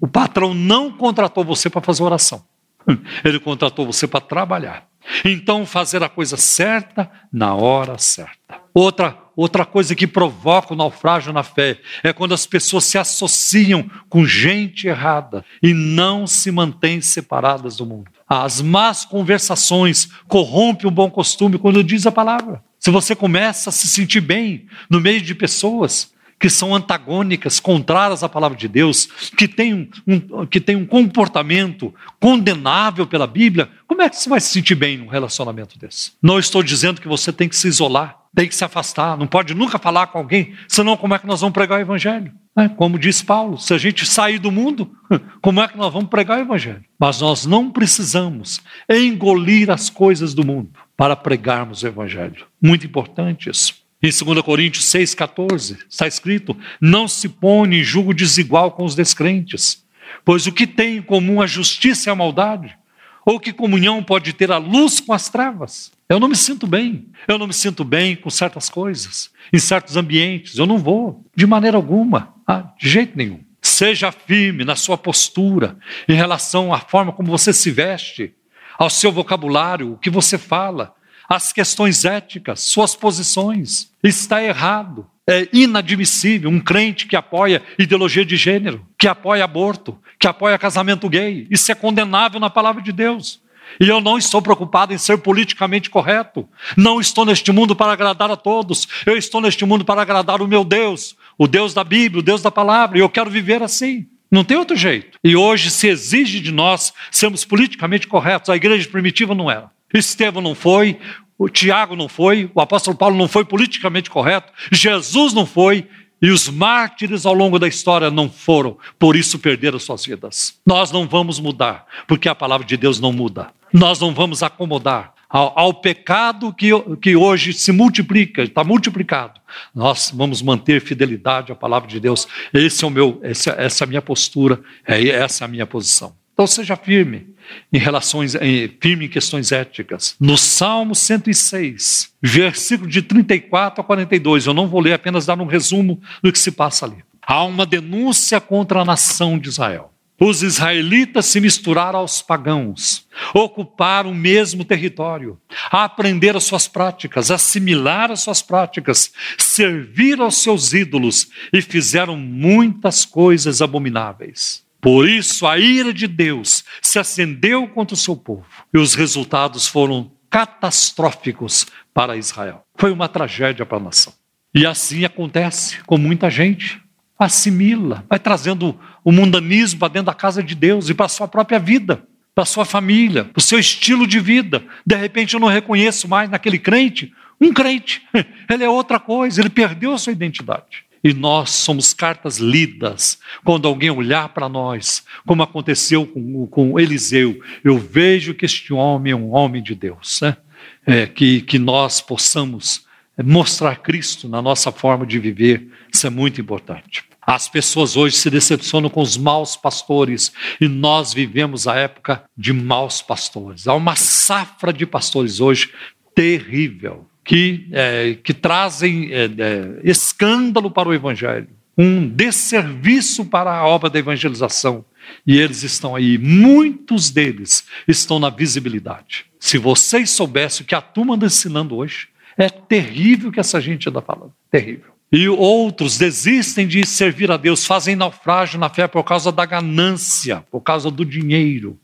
O patrão não contratou você para fazer oração. Ele contratou você para trabalhar. Então, fazer a coisa certa na hora certa. Outra, outra coisa que provoca o naufrágio na fé é quando as pessoas se associam com gente errada e não se mantêm separadas do mundo. As más conversações corrompem o bom costume quando diz a palavra. Se você começa a se sentir bem no meio de pessoas que são antagônicas, contrárias à palavra de Deus, que têm um, que tem um comportamento condenável pela Bíblia, como é que você vai se sentir bem num relacionamento desse? Não estou dizendo que você tem que se isolar, tem que se afastar, não pode nunca falar com alguém, senão como é que nós vamos pregar o Evangelho? É, como diz Paulo, se a gente sair do mundo, como é que nós vamos pregar o Evangelho? Mas nós não precisamos engolir as coisas do mundo para pregarmos o Evangelho. Muito importante isso. Em 2 Coríntios 6,14 está escrito: Não se põe em julgo desigual com os descrentes, pois o que tem em comum a justiça e a maldade? Ou que comunhão pode ter a luz com as trevas? Eu não me sinto bem, eu não me sinto bem com certas coisas, em certos ambientes, eu não vou, de maneira alguma, ah, de jeito nenhum. Seja firme na sua postura em relação à forma como você se veste, ao seu vocabulário, o que você fala, as questões éticas, suas posições. Está errado. É inadmissível um crente que apoia ideologia de gênero, que apoia aborto, que apoia casamento gay. Isso é condenável na palavra de Deus. E eu não estou preocupado em ser politicamente correto. Não estou neste mundo para agradar a todos. Eu estou neste mundo para agradar o meu Deus, o Deus da Bíblia, o Deus da palavra. E eu quero viver assim. Não tem outro jeito. E hoje se exige de nós sermos politicamente corretos. A igreja primitiva não era. Estevão não foi, o Tiago não foi, o apóstolo Paulo não foi politicamente correto, Jesus não foi, e os mártires ao longo da história não foram, por isso perderam suas vidas. Nós não vamos mudar, porque a palavra de Deus não muda. Nós não vamos acomodar ao, ao pecado que, que hoje se multiplica, está multiplicado. Nós vamos manter fidelidade à palavra de Deus. Esse é o meu, essa, essa é a minha postura, é, essa é a minha posição. Então seja firme em relações, firme em questões éticas. No Salmo 106, versículo de 34 a 42, eu não vou ler, apenas dar um resumo do que se passa ali. Há uma denúncia contra a nação de Israel. Os israelitas se misturaram aos pagãos, ocuparam o mesmo território, aprenderam suas práticas, assimilaram as suas práticas, serviram aos seus ídolos e fizeram muitas coisas abomináveis. Por isso, a ira de Deus se acendeu contra o seu povo e os resultados foram catastróficos para Israel. Foi uma tragédia para a nação. E assim acontece com muita gente. Assimila, vai trazendo o mundanismo para dentro da casa de Deus e para a sua própria vida, para sua família, para o seu estilo de vida. De repente eu não reconheço mais naquele crente um crente. Ele é outra coisa, ele perdeu a sua identidade e nós somos cartas lidas. Quando alguém olhar para nós, como aconteceu com, com Eliseu, eu vejo que este homem é um homem de Deus. Né? É, que, que nós possamos mostrar Cristo na nossa forma de viver, isso é muito importante. As pessoas hoje se decepcionam com os maus pastores e nós vivemos a época de maus pastores. Há uma safra de pastores hoje terrível que, é, que trazem é, é, escândalo para o Evangelho, um desserviço para a obra da evangelização. E eles estão aí, muitos deles estão na visibilidade. Se vocês soubessem o que a turma anda ensinando hoje, é terrível o que essa gente anda falando. Terrível. E outros desistem de servir a Deus, fazem naufrágio na fé por causa da ganância, por causa do dinheiro.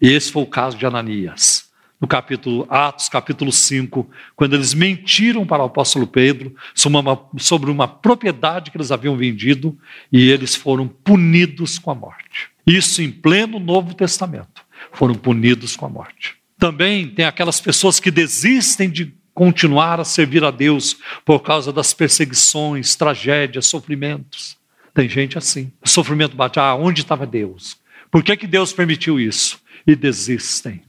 E esse foi o caso de Ananias no capítulo Atos, capítulo 5, quando eles mentiram para o apóstolo Pedro sobre uma, sobre uma propriedade que eles haviam vendido e eles foram punidos com a morte. Isso em pleno Novo Testamento. Foram punidos com a morte. Também tem aquelas pessoas que desistem de continuar a servir a Deus por causa das perseguições, tragédias, sofrimentos. Tem gente assim. O sofrimento bate, ah, onde estava Deus? Por que, que Deus permitiu isso? E desistem.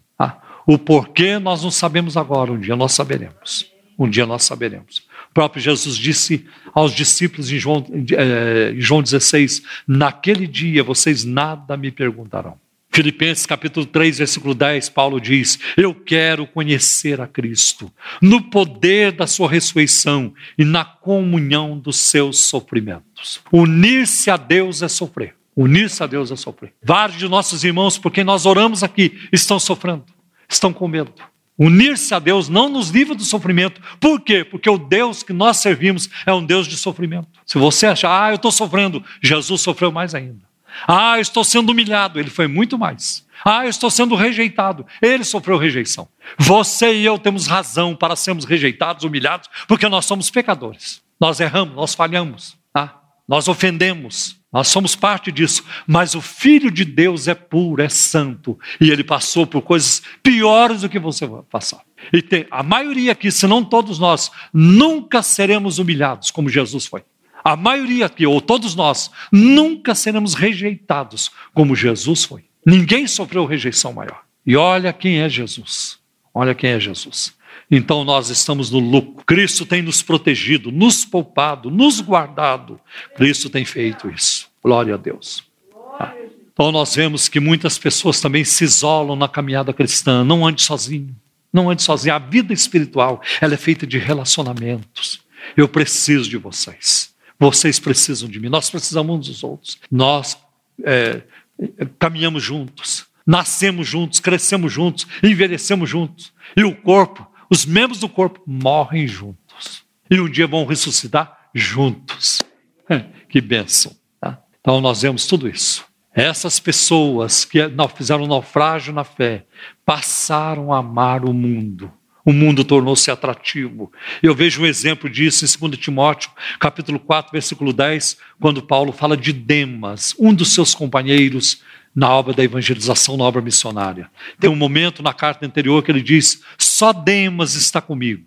O porquê nós não sabemos agora, um dia nós saberemos. Um dia nós saberemos. O próprio Jesus disse aos discípulos em João, eh, em João 16: Naquele dia vocês nada me perguntarão. Filipenses capítulo 3, versículo 10, Paulo diz: Eu quero conhecer a Cristo, no poder da sua ressurreição e na comunhão dos seus sofrimentos. Unir-se a Deus é sofrer. Unir-se a Deus é sofrer. Vários de nossos irmãos, por quem nós oramos aqui, estão sofrendo estão com medo. Unir-se a Deus não nos livra do sofrimento. Por quê? Porque o Deus que nós servimos é um Deus de sofrimento. Se você achar, ah, eu estou sofrendo, Jesus sofreu mais ainda. Ah, eu estou sendo humilhado, ele foi muito mais. Ah, eu estou sendo rejeitado, ele sofreu rejeição. Você e eu temos razão para sermos rejeitados, humilhados, porque nós somos pecadores. Nós erramos, nós falhamos, tá? nós ofendemos, nós somos parte disso, mas o Filho de Deus é puro, é santo, e ele passou por coisas piores do que você vai passar. E tem, a maioria aqui, se não todos nós, nunca seremos humilhados como Jesus foi. A maioria aqui, ou todos nós, nunca seremos rejeitados como Jesus foi. Ninguém sofreu rejeição maior. E olha quem é Jesus. Olha quem é Jesus. Então nós estamos no lucro. Cristo tem nos protegido, nos poupado, nos guardado. Cristo tem feito isso. Glória a Deus. Ah. Então nós vemos que muitas pessoas também se isolam na caminhada cristã. Não ande sozinho. Não ande sozinho. A vida espiritual ela é feita de relacionamentos. Eu preciso de vocês. Vocês precisam de mim. Nós precisamos uns dos outros. Nós é, caminhamos juntos. Nascemos juntos, crescemos juntos, envelhecemos juntos. E o corpo os membros do corpo morrem juntos. E um dia vão ressuscitar juntos. Que bênção. Tá? Então nós vemos tudo isso. Essas pessoas que fizeram naufrágio na fé passaram a amar o mundo. O mundo tornou-se atrativo. Eu vejo um exemplo disso em 2 Timóteo, capítulo 4, versículo 10, quando Paulo fala de Demas, um dos seus companheiros na obra da evangelização, na obra missionária. Tem um momento na carta anterior que ele diz: Só Demas está comigo.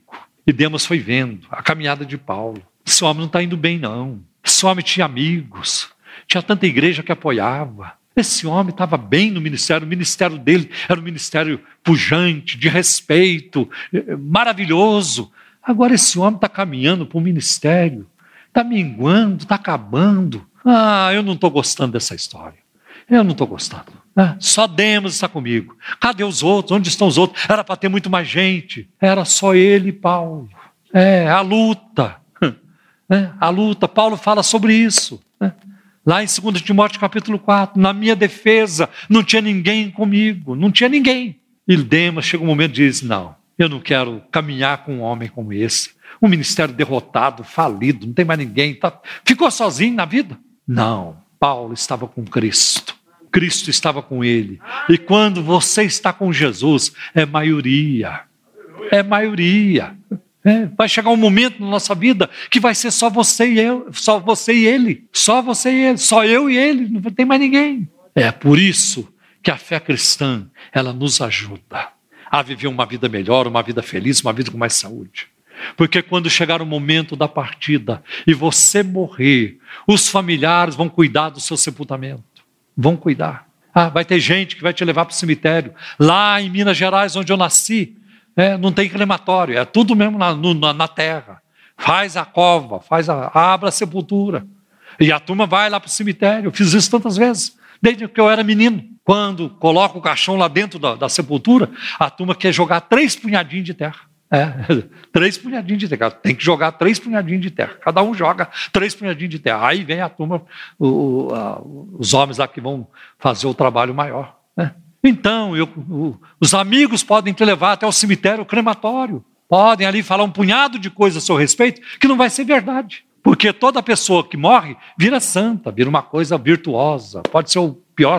E Demas foi vendo a caminhada de Paulo. Esse homem não está indo bem, não. Esse homem tinha amigos, tinha tanta igreja que apoiava. Esse homem estava bem no ministério, o ministério dele era um ministério pujante, de respeito, eh, maravilhoso. Agora esse homem está caminhando para o ministério, está minguando, está acabando. Ah, eu não estou gostando dessa história. Eu não estou gostando. Ah, só Demos está comigo. Cadê os outros? Onde estão os outros? Era para ter muito mais gente. Era só ele e Paulo. É, a luta. É, a luta. Paulo fala sobre isso. É. Lá em 2 Timóteo capítulo 4, na minha defesa, não tinha ninguém comigo, não tinha ninguém. E Demas chega um momento e diz: Não, eu não quero caminhar com um homem como esse. Um ministério derrotado, falido, não tem mais ninguém. Tá... Ficou sozinho na vida? Não, Paulo estava com Cristo. Cristo estava com ele. E quando você está com Jesus, é maioria. É maioria. É, vai chegar um momento na nossa vida que vai ser só você e eu, só você e ele, só você e ele, só eu e ele, não tem mais ninguém. É por isso que a fé cristã, ela nos ajuda a viver uma vida melhor, uma vida feliz, uma vida com mais saúde. Porque quando chegar o momento da partida e você morrer, os familiares vão cuidar do seu sepultamento. Vão cuidar. Ah, vai ter gente que vai te levar para o cemitério. Lá em Minas Gerais, onde eu nasci, é, não tem crematório, é tudo mesmo na, na, na terra. Faz a cova, faz a, abre a sepultura. E a turma vai lá para o cemitério. Eu fiz isso tantas vezes, desde que eu era menino. Quando coloca o caixão lá dentro da, da sepultura, a turma quer jogar três punhadinhos de terra. É, três punhadinhos de terra. Tem que jogar três punhadinhos de terra. Cada um joga três punhadinhos de terra. Aí vem a turma, o, a, os homens lá que vão fazer o trabalho maior. Né? Então, eu, os amigos podem te levar até o cemitério crematório. Podem ali falar um punhado de coisas a seu respeito que não vai ser verdade. Porque toda pessoa que morre vira santa, vira uma coisa virtuosa. Pode ser o pior,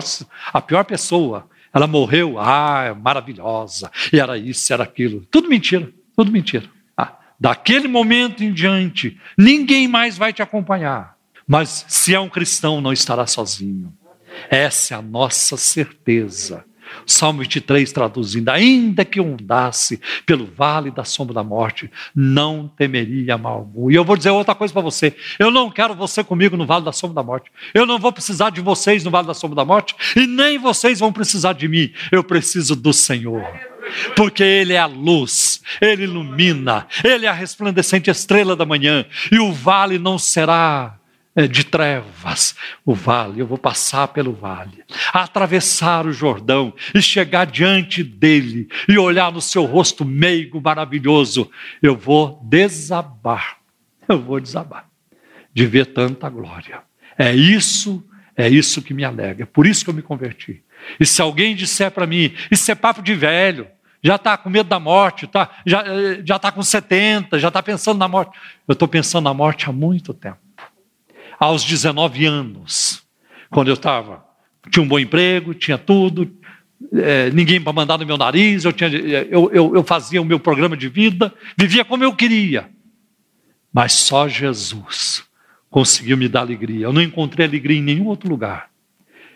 a pior pessoa. Ela morreu, ah, é maravilhosa, e era isso, era aquilo. Tudo mentira, tudo mentira. Ah, daquele momento em diante, ninguém mais vai te acompanhar. Mas se é um cristão, não estará sozinho. Essa é a nossa certeza. Salmo 23 traduzindo: Ainda que eu andasse pelo vale da sombra da morte, não temeria mal algum. E eu vou dizer outra coisa para você: eu não quero você comigo no vale da sombra da morte. Eu não vou precisar de vocês no vale da sombra da morte, e nem vocês vão precisar de mim. Eu preciso do Senhor. Porque Ele é a luz, Ele ilumina, Ele é a resplandecente estrela da manhã, e o vale não será de trevas, o vale, eu vou passar pelo vale, atravessar o Jordão e chegar diante dele e olhar no seu rosto meigo, maravilhoso, eu vou desabar, eu vou desabar de ver tanta glória. É isso, é isso que me alegra, é por isso que eu me converti. E se alguém disser para mim, isso é papo de velho, já está com medo da morte, tá, já está com 70, já está pensando na morte. Eu estou pensando na morte há muito tempo aos 19 anos, quando eu estava, tinha um bom emprego, tinha tudo, é, ninguém para mandar no meu nariz, eu, tinha, eu, eu, eu fazia o meu programa de vida, vivia como eu queria. Mas só Jesus conseguiu me dar alegria. Eu não encontrei alegria em nenhum outro lugar.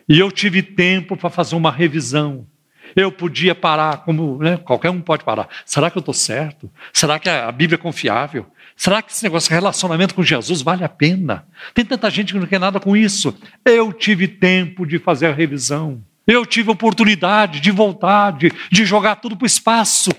E eu tive tempo para fazer uma revisão. Eu podia parar, como né, qualquer um pode parar. Será que eu estou certo? Será que a Bíblia é confiável? Será que esse negócio relacionamento com Jesus vale a pena? Tem tanta gente que não quer nada com isso. Eu tive tempo de fazer a revisão. Eu tive oportunidade de voltar, de, de jogar tudo para o espaço.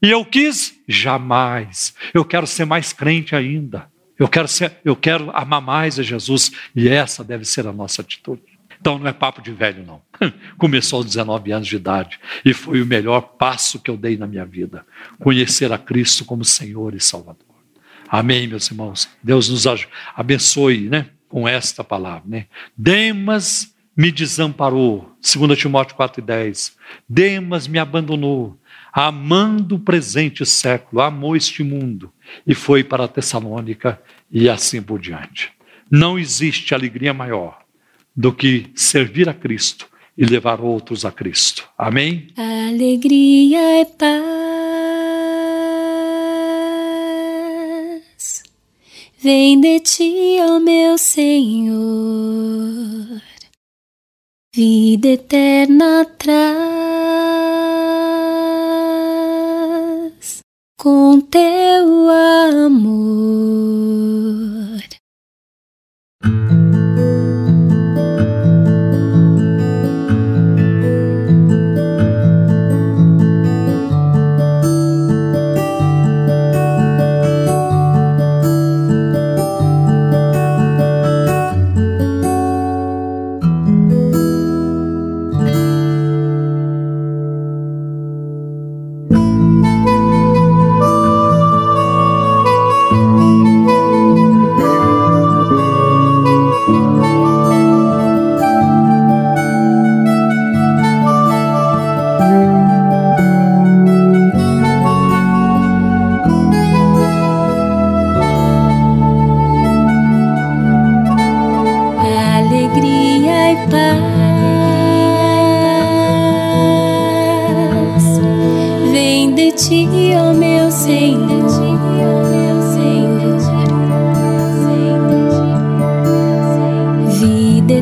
E eu quis? Jamais. Eu quero ser mais crente ainda. Eu quero, ser, eu quero amar mais a Jesus. E essa deve ser a nossa atitude. Então não é papo de velho, não. Começou aos 19 anos de idade e foi o melhor passo que eu dei na minha vida. Conhecer a Cristo como Senhor e Salvador. Amém, meus irmãos. Deus nos abençoe, né? Com esta palavra, né? Demas me desamparou, 2 Timóteo 4,10. Demas me abandonou, amando o presente século, amou este mundo e foi para Tessalônica e assim por diante. Não existe alegria maior do que servir a Cristo e levar outros a Cristo. Amém? Alegria é paz vem de ti, ó meu Senhor, vida eterna traz com teu amor.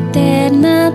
eterna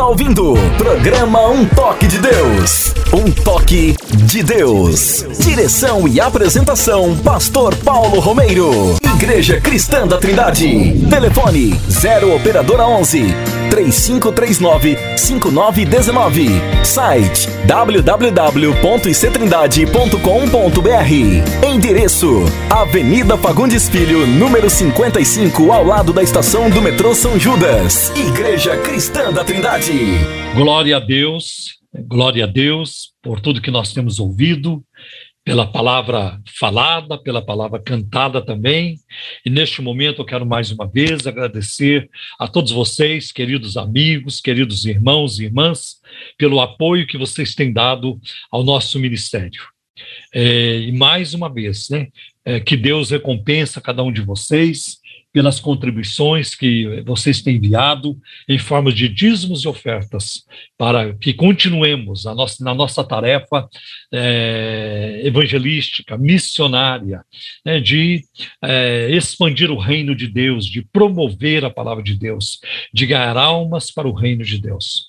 está ouvindo programa Um Toque de Deus. Um Toque de Deus. Direção e apresentação: Pastor Paulo Romeiro. Igreja Cristã da Trindade. Telefone 0 Operadora 11 3539 5919. Site www.ictrindade.com.br. Endereço: Avenida Fagundes Filho, número 55, ao lado da estação do metrô São Judas. Igreja Cristã da Trindade. Glória a Deus, glória a Deus por tudo que nós temos ouvido, pela palavra falada, pela palavra cantada também. E neste momento eu quero mais uma vez agradecer a todos vocês, queridos amigos, queridos irmãos e irmãs, pelo apoio que vocês têm dado ao nosso ministério. É, e mais uma vez, né, é, que Deus recompensa cada um de vocês pelas contribuições que vocês têm enviado em forma de dízimos e ofertas, para que continuemos nossa, na nossa tarefa é, evangelística, missionária, né, de é, expandir o reino de Deus, de promover a palavra de Deus, de ganhar almas para o reino de Deus.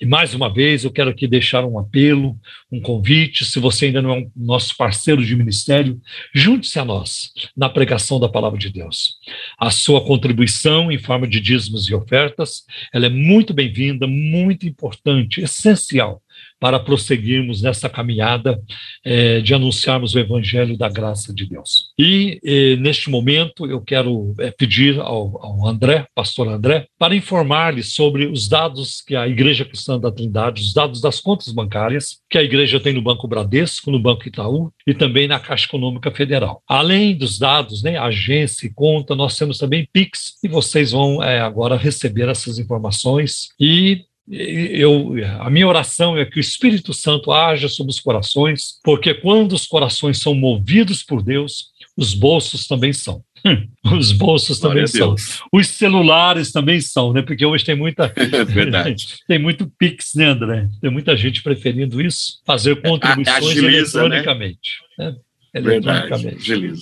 E mais uma vez, eu quero aqui deixar um apelo, um convite. Se você ainda não é um nosso parceiro de ministério, junte-se a nós na pregação da palavra de Deus. A sua contribuição em forma de dízimos e ofertas, ela é muito bem-vinda, muito importante, essencial para prosseguirmos nessa caminhada é, de anunciarmos o Evangelho da graça de Deus. E eh, neste momento eu quero é, pedir ao, ao, André, pastor André, para informar-lhe sobre os dados que a Igreja Cristã da Trindade, os dados das contas bancárias que a igreja tem no Banco Bradesco, no Banco Itaú e também na Caixa Econômica Federal. Além dos dados, né, agência e conta, nós temos também Pix e vocês vão é, agora receber essas informações e eu, a minha oração é que o Espírito Santo haja sobre os corações, porque quando os corações são movidos por Deus, os bolsos também são. Os bolsos também são. Os celulares também são, né? Porque hoje tem muita. É verdade. tem muito Pix, né, André? Tem muita gente preferindo isso, fazer contribuições agiliza, eletronicamente. Né? Eletronicamente. Verdade,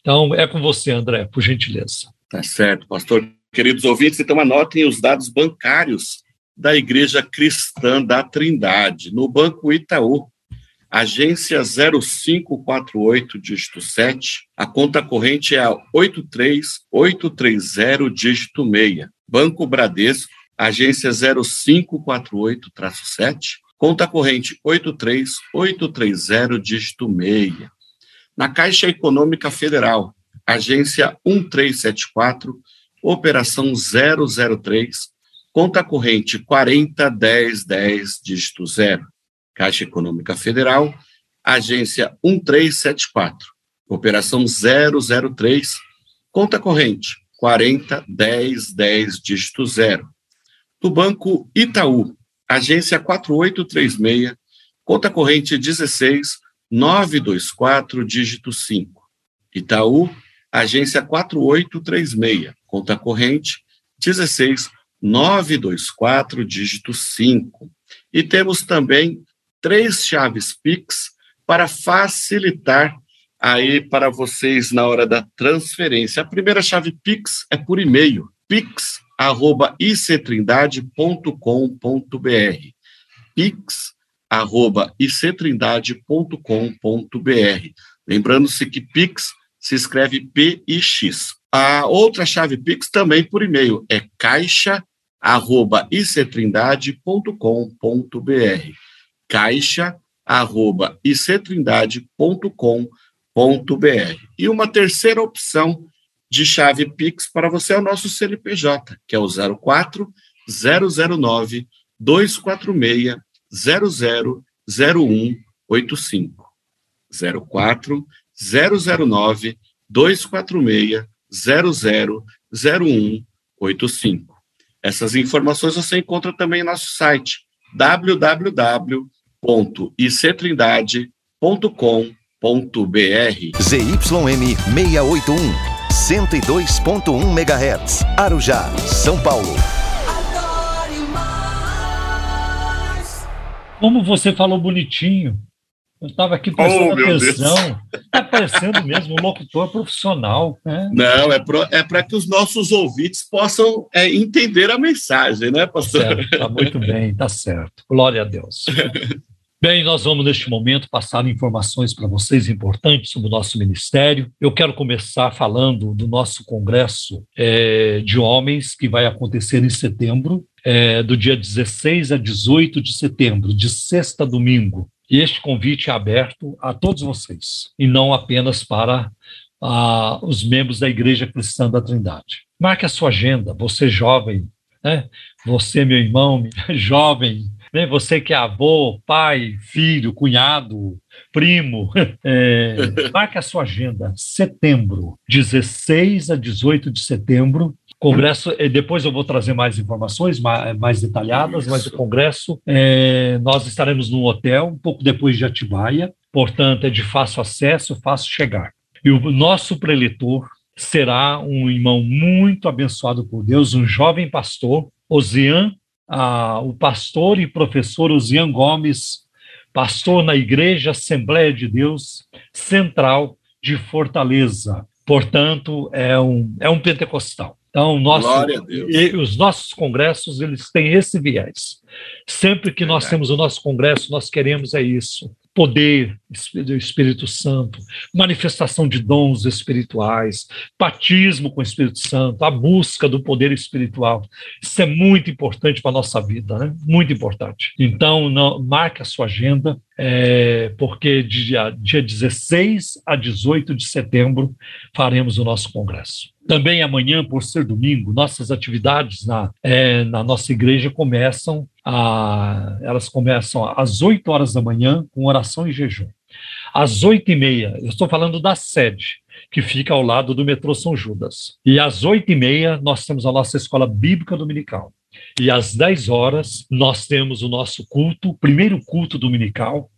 Então, é com você, André, por gentileza. Tá certo, pastor. Queridos ouvintes, então anotem os dados bancários da Igreja Cristã da Trindade, no Banco Itaú, agência 0548, dígito 7, a conta corrente é a 83830, dígito 6. Banco Bradesco, agência 0548-7, conta corrente 83830, dígito 6. Na Caixa Econômica Federal, agência 1374, operação 003, Conta corrente 40 10 10 dígito 0. Caixa Econômica Federal, agência 1374. Operação 003. Conta corrente 40 10 10 dígito 0. Do Banco Itaú, agência 4836. Conta corrente 16 924 dígito 5. Itaú, agência 4836. Conta corrente 16 924, dígito 5. E temos também três chaves Pix para facilitar aí para vocês na hora da transferência. A primeira chave Pix é por e-mail, pix@ictrindade.com.br. pix@ictrindade.com.br. Lembrando-se que Pix se escreve P I X. A outra chave Pix também por e-mail é caixa@ictrindade.com.br. caixa@ictrindade.com.br. E uma terceira opção de chave Pix para você é o nosso CNPJ, que é o 04 009 246 000185. 04 009 246 000185. Essas informações você encontra também em nosso site www.ictrindade.com.br. ZYM 681, 102.1 MHz, Arujá, São Paulo. Como você falou bonitinho, Eu estava aqui prestando oh, atenção. Está parecendo mesmo um locutor profissional. Né? Não, é para é que os nossos ouvintes possam é, entender a mensagem, né, pastor? Está muito bem, está certo. Glória a Deus. Bem, nós vamos neste momento passar informações para vocês importantes sobre o nosso ministério. Eu quero começar falando do nosso congresso é, de homens que vai acontecer em setembro, é, do dia 16 a 18 de setembro, de sexta a domingo. Este convite é aberto a todos vocês, e não apenas para a, os membros da Igreja Cristã da Trindade. Marque a sua agenda, você jovem, né? você, meu irmão, jovem, né? você que é avô, pai, filho, cunhado, primo, é, marque a sua agenda, setembro, 16 a 18 de setembro, Congresso, eh, depois eu vou trazer mais informações mais, mais detalhadas, Isso. mas o Congresso, é, nós estaremos num hotel, um pouco depois de Atibaia, portanto, é de fácil acesso, fácil chegar. E o nosso preletor será um irmão muito abençoado por Deus, um jovem pastor, Osian, ah, o pastor e professor Osian Gomes, pastor na Igreja Assembleia de Deus Central de Fortaleza. Portanto, é um, é um pentecostal. Então, nosso, os nossos congressos eles têm esse viés. Sempre que nós temos o nosso congresso, nós queremos é isso: poder do Espírito Santo, manifestação de dons espirituais, batismo com o Espírito Santo, a busca do poder espiritual. Isso é muito importante para a nossa vida, né? Muito importante. Então, não, marque a sua agenda, é, porque dia, dia 16 a 18 de setembro faremos o nosso congresso. Também amanhã, por ser domingo, nossas atividades na, é, na nossa igreja começam a, elas começam às 8 horas da manhã com oração e jejum. Às 8 e meia, eu estou falando da sede, que fica ao lado do metrô São Judas. E às 8 e meia nós temos a nossa escola bíblica dominical. E às 10 horas nós temos o nosso culto, primeiro culto dominical,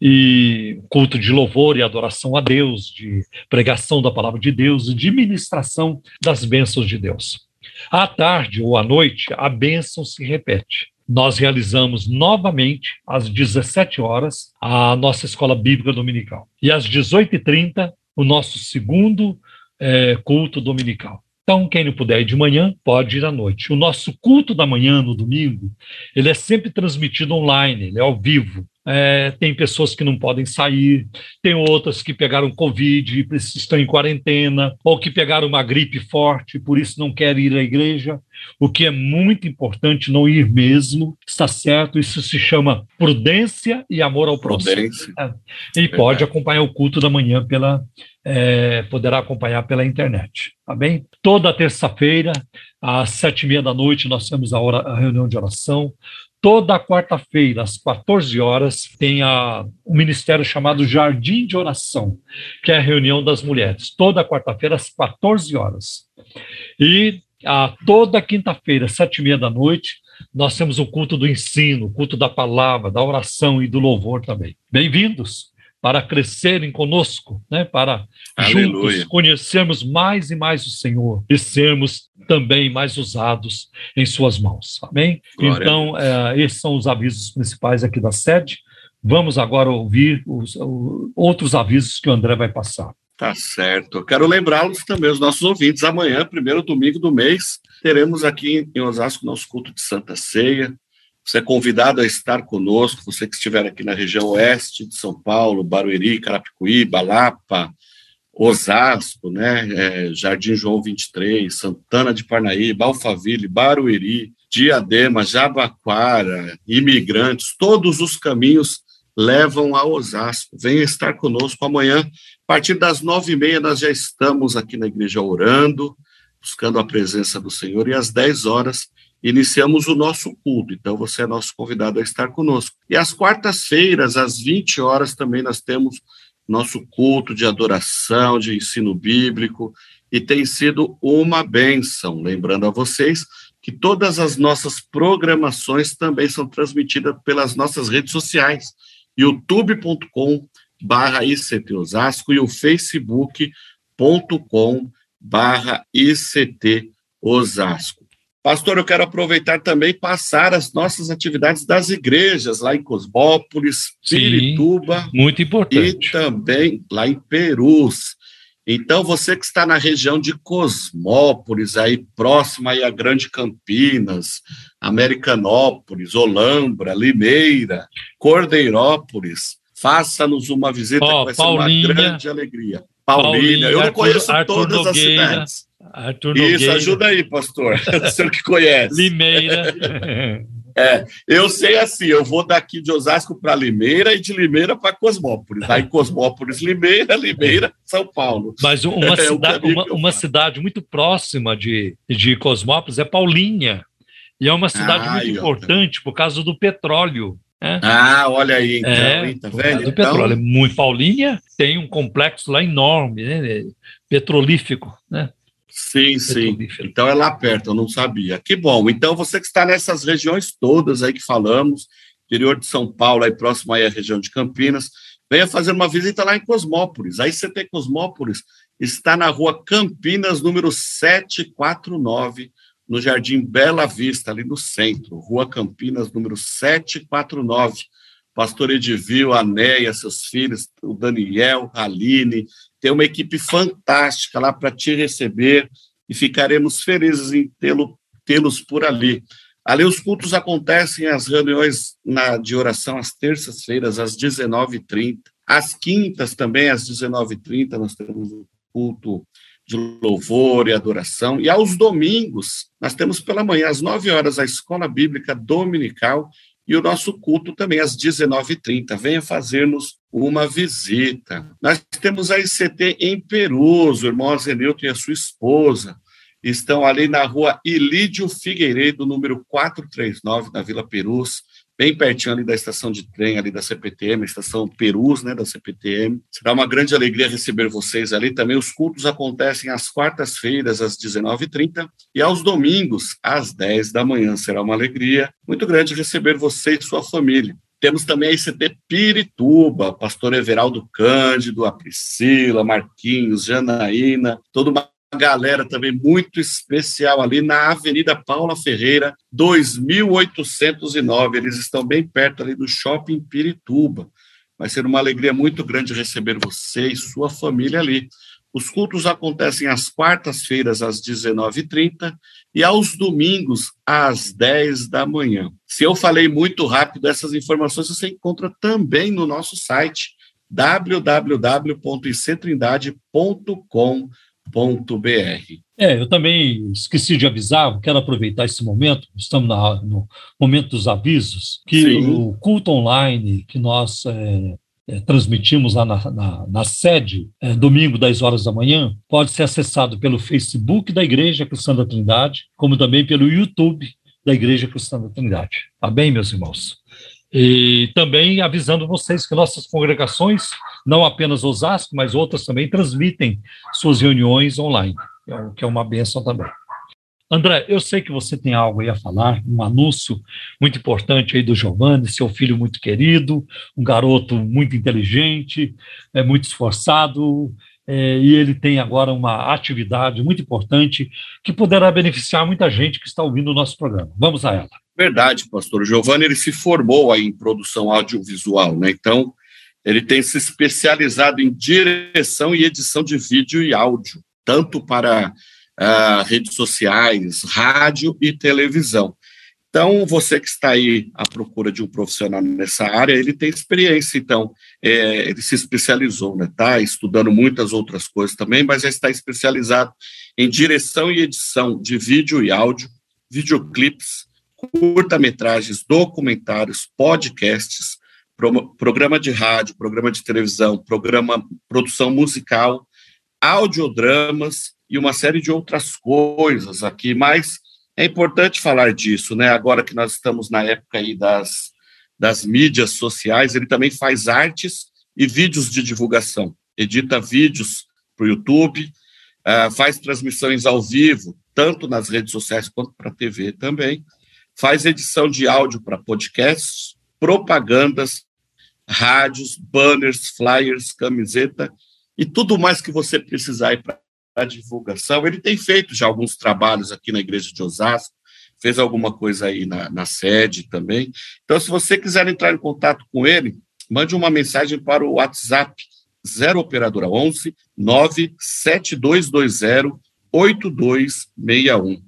e culto de louvor e adoração a Deus, de pregação da palavra de Deus, de ministração das bênçãos de Deus. À tarde ou à noite, a bênção se repete. Nós realizamos novamente, às 17 horas, a nossa escola bíblica dominical. E às 18h30, o nosso segundo é, culto dominical. Então, quem não puder ir de manhã, pode ir à noite. O nosso culto da manhã, no domingo, ele é sempre transmitido online, ele é ao vivo. É, tem pessoas que não podem sair, tem outras que pegaram Covid e estão em quarentena, ou que pegaram uma gripe forte, por isso não querem ir à igreja. O que é muito importante não ir mesmo, está certo? Isso se chama prudência e amor ao próximo. É. E pode acompanhar o culto da manhã pela. É, poderá acompanhar pela internet, tá bem? Toda terça-feira, às sete e meia da noite, nós temos a, hora, a reunião de oração. Toda quarta-feira, às 14 horas, tem a, um ministério chamado Jardim de Oração, que é a reunião das mulheres. Toda quarta-feira, às 14 horas. E a, toda quinta-feira, às sete e meia da noite, nós temos o culto do ensino, o culto da palavra, da oração e do louvor também. Bem-vindos para crescerem conosco, né? para Aleluia. juntos conhecermos mais e mais o Senhor e sermos também mais usados em suas mãos. Amém? Glória então, é, esses são os avisos principais aqui da sede. Vamos agora ouvir os, os outros avisos que o André vai passar. Tá certo. Quero lembrá-los também, os nossos ouvintes, amanhã, primeiro domingo do mês, teremos aqui em Osasco nosso culto de Santa Ceia. Você é convidado a estar conosco, você que estiver aqui na região oeste de São Paulo, Barueri, Carapicuí, Balapa, Osasco, né, é, Jardim João 23, Santana de Parnaíba, Alphaville, Barueri, Diadema, Jabaquara, imigrantes, todos os caminhos levam a Osasco. Venha estar conosco amanhã, a partir das nove e meia nós já estamos aqui na igreja orando, buscando a presença do Senhor, e às dez horas iniciamos o nosso culto. Então, você é nosso convidado a estar conosco. E às quartas-feiras, às 20 horas, também nós temos nosso culto de adoração, de ensino bíblico, e tem sido uma bênção. Lembrando a vocês que todas as nossas programações também são transmitidas pelas nossas redes sociais, youtube.com barra ICT Osasco e o facebook.com barra ICT Osasco. Pastor, eu quero aproveitar também passar as nossas atividades das igrejas lá em Cosmópolis, Pirituba. Sim, muito importante. E também lá em Perus. Então, você que está na região de Cosmópolis, aí próxima aí a Grande Campinas, Americanópolis, Olambra, Limeira, Cordeirópolis, faça-nos uma visita oh, que vai Paulinha, ser uma grande alegria. Paulínia, eu não conheço Arthur todas Nogueira, as cidades. Arthur Isso, ajuda aí, pastor. o senhor que conhece. Limeira. É, eu sei assim, eu vou daqui de Osasco para Limeira e de Limeira para Cosmópolis. Aí Cosmópolis, Limeira, Limeira, São Paulo. Mas uma, é, cidade, uma, uma cidade muito próxima de, de Cosmópolis é Paulinha. E é uma cidade ah, muito importante por causa do petróleo. É. Ah, olha aí, então, é, tá vendo? Do petróleo. Então... Muito Paulinha tem um complexo lá enorme, né? Petrolífico, né? Sim, sim. Então é lá perto, eu não sabia. Que bom. Então você que está nessas regiões todas aí que falamos, interior de São Paulo, aí próximo aí à região de Campinas, venha fazer uma visita lá em Cosmópolis. Aí você tem Cosmópolis, está na rua Campinas, número 749, no Jardim Bela Vista, ali no centro, Rua Campinas, número 749. Pastor Edivil, a Neia, seus filhos, o Daniel, a Aline, tem uma equipe fantástica lá para te receber e ficaremos felizes em tê-los tê por ali. Ali os cultos acontecem, as reuniões na, de oração às terças-feiras, às 19h30. Às quintas também, às 19h30, nós temos o culto de louvor e adoração. E aos domingos, nós temos pela manhã, às 9 horas, a escola bíblica dominical e o nosso culto também às 19h30. Venha fazer-nos uma visita. Nós temos a ICT em Perus, o irmão Azenilton e a sua esposa estão ali na rua Ilídio Figueiredo, número 439, na Vila Perus bem pertinho ali da estação de trem, ali da CPTM, estação Perus, né, da CPTM. Será uma grande alegria receber vocês ali. Também os cultos acontecem às quartas-feiras, às 19h30, e aos domingos, às 10 da manhã. Será uma alegria muito grande receber você e sua família. Temos também a ICT Pirituba, pastor Everaldo Cândido, a Priscila, Marquinhos, Janaína, toda uma galera também muito especial ali na Avenida Paula Ferreira, 2809. Eles estão bem perto ali do Shopping Pirituba. Vai ser uma alegria muito grande receber você e sua família ali. Os cultos acontecem às quartas-feiras, às 19h30, e aos domingos, às 10 da manhã. Se eu falei muito rápido, essas informações você encontra também no nosso site www.ictrindade.com.br é, eu também esqueci de avisar, quero aproveitar esse momento, estamos na, no momento dos avisos, que Sim. o culto online que nós é, é, transmitimos lá na, na, na sede, é, domingo, 10 horas da manhã, pode ser acessado pelo Facebook da Igreja Cristã da Trindade, como também pelo YouTube da Igreja Cristã da Trindade. Tá bem, meus irmãos? E também avisando vocês que nossas congregações, não apenas Osasco, mas outras também, transmitem suas reuniões online, é que é uma benção também. André, eu sei que você tem algo aí a falar, um anúncio muito importante aí do Giovanni, seu filho muito querido, um garoto muito inteligente, é muito esforçado, é, e ele tem agora uma atividade muito importante que poderá beneficiar muita gente que está ouvindo o nosso programa. Vamos a ela. Verdade, pastor. O Giovanni ele se formou aí em produção audiovisual, né? Então, ele tem se especializado em direção e edição de vídeo e áudio, tanto para uh, redes sociais, rádio e televisão. Então, você que está aí à procura de um profissional nessa área, ele tem experiência, então, é, ele se especializou, né? Está estudando muitas outras coisas também, mas já está especializado em direção e edição de vídeo e áudio, videoclipes, curta-metragens, documentários, podcasts, pro, programa de rádio, programa de televisão, programa produção musical, audiodramas e uma série de outras coisas aqui, mas é importante falar disso, né? Agora que nós estamos na época aí das, das mídias sociais, ele também faz artes e vídeos de divulgação, edita vídeos para o YouTube, uh, faz transmissões ao vivo, tanto nas redes sociais quanto para a TV também, faz edição de áudio para podcasts, propagandas, rádios, banners, flyers, camiseta e tudo mais que você precisar para a divulgação. Ele tem feito já alguns trabalhos aqui na Igreja de Osasco, fez alguma coisa aí na, na sede também. Então, se você quiser entrar em contato com ele, mande uma mensagem para o WhatsApp 0 operadora 11 97220 8261.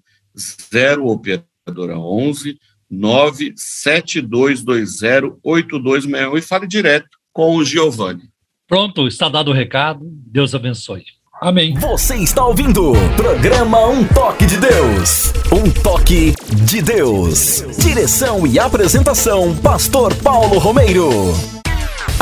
0 operadora 11 97220 8261 e fale direto com o Giovanni. Pronto, está dado o recado. Deus abençoe. Amém. Você está ouvindo programa Um Toque de Deus. Um Toque de Deus. Direção e apresentação: Pastor Paulo Romeiro.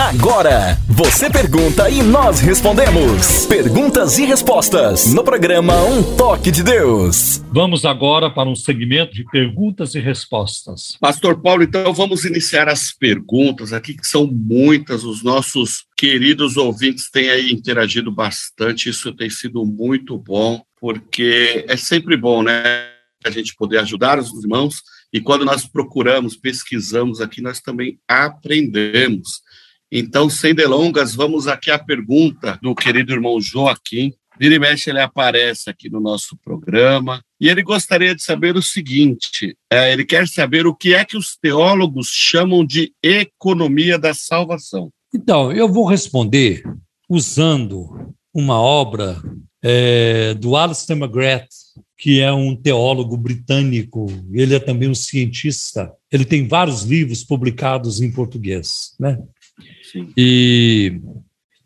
Agora, você pergunta e nós respondemos. Perguntas e respostas no programa Um Toque de Deus. Vamos agora para um segmento de perguntas e respostas. Pastor Paulo, então vamos iniciar as perguntas aqui, que são muitas. Os nossos queridos ouvintes têm aí interagido bastante. Isso tem sido muito bom, porque é sempre bom, né? A gente poder ajudar os irmãos. E quando nós procuramos, pesquisamos aqui, nós também aprendemos. Então, sem delongas, vamos aqui à pergunta do querido irmão Joaquim. Vira e mexe, ele aparece aqui no nosso programa e ele gostaria de saber o seguinte: é, ele quer saber o que é que os teólogos chamam de economia da salvação. Então, eu vou responder usando uma obra é, do Alistair McGrath, que é um teólogo britânico, ele é também um cientista. Ele tem vários livros publicados em português, né? E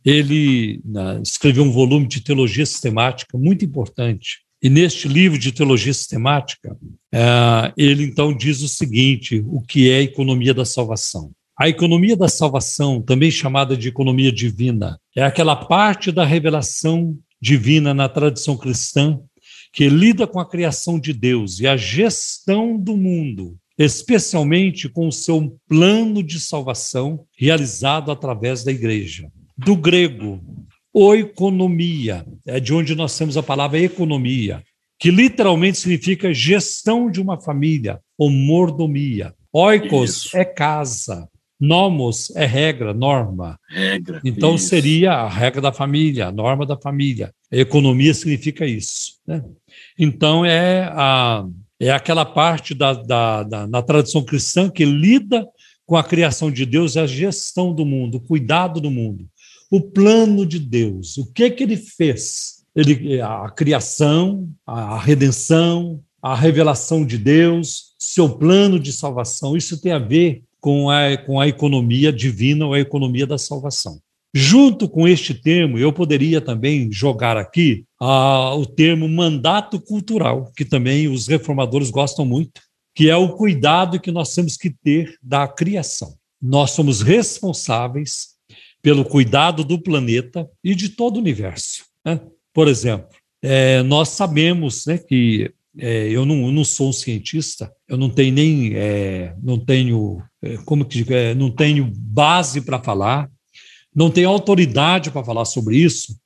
ele escreveu um volume de teologia sistemática muito importante. E neste livro de teologia sistemática, é, ele então diz o seguinte: o que é a economia da salvação? A economia da salvação, também chamada de economia divina, é aquela parte da revelação divina na tradição cristã que lida com a criação de Deus e a gestão do mundo especialmente com o seu plano de salvação realizado através da igreja. Do grego, oikonomia, é de onde nós temos a palavra economia, que literalmente significa gestão de uma família, ou mordomia. Oikos isso. é casa, nomos é regra, norma. Regra. Então isso. seria a regra da família, a norma da família. A economia significa isso. Né? Então é a é aquela parte da, da, da, na tradição cristã que lida com a criação de Deus, a gestão do mundo, o cuidado do mundo, o plano de Deus, o que que ele fez? Ele, a criação, a redenção, a revelação de Deus, seu plano de salvação, isso tem a ver com a, com a economia divina ou a economia da salvação. Junto com este termo, eu poderia também jogar aqui ah, o termo mandato cultural, que também os reformadores gostam muito, que é o cuidado que nós temos que ter da criação. Nós somos responsáveis pelo cuidado do planeta e de todo o universo. Né? Por exemplo, é, nós sabemos né, que é, eu, não, eu, não, sou um cientista, eu não tenho nem é, não tenho é, como que é, não tenho base para falar, não tenho autoridade para falar sobre isso,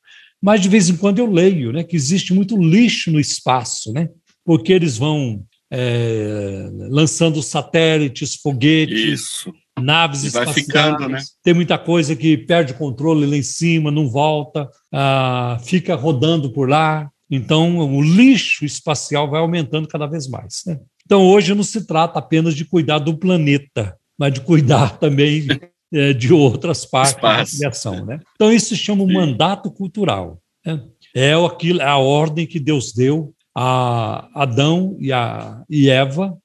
mas de vez em quando eu leio né, que existe muito lixo no espaço, né, porque eles vão é, lançando satélites, foguetes, isso. naves e espaciais. Vai ficando, né? Tem muita coisa que perde controle lá em cima, não volta, ah, fica rodando por lá. Então, o lixo espacial vai aumentando cada vez mais. Né? Então, hoje não se trata apenas de cuidar do planeta, mas de cuidar também é, de outras partes Espaço. da criação. Né? Então, isso se chama um mandato cultural. Né? É aquilo, a ordem que Deus deu a Adão e, a, e Eva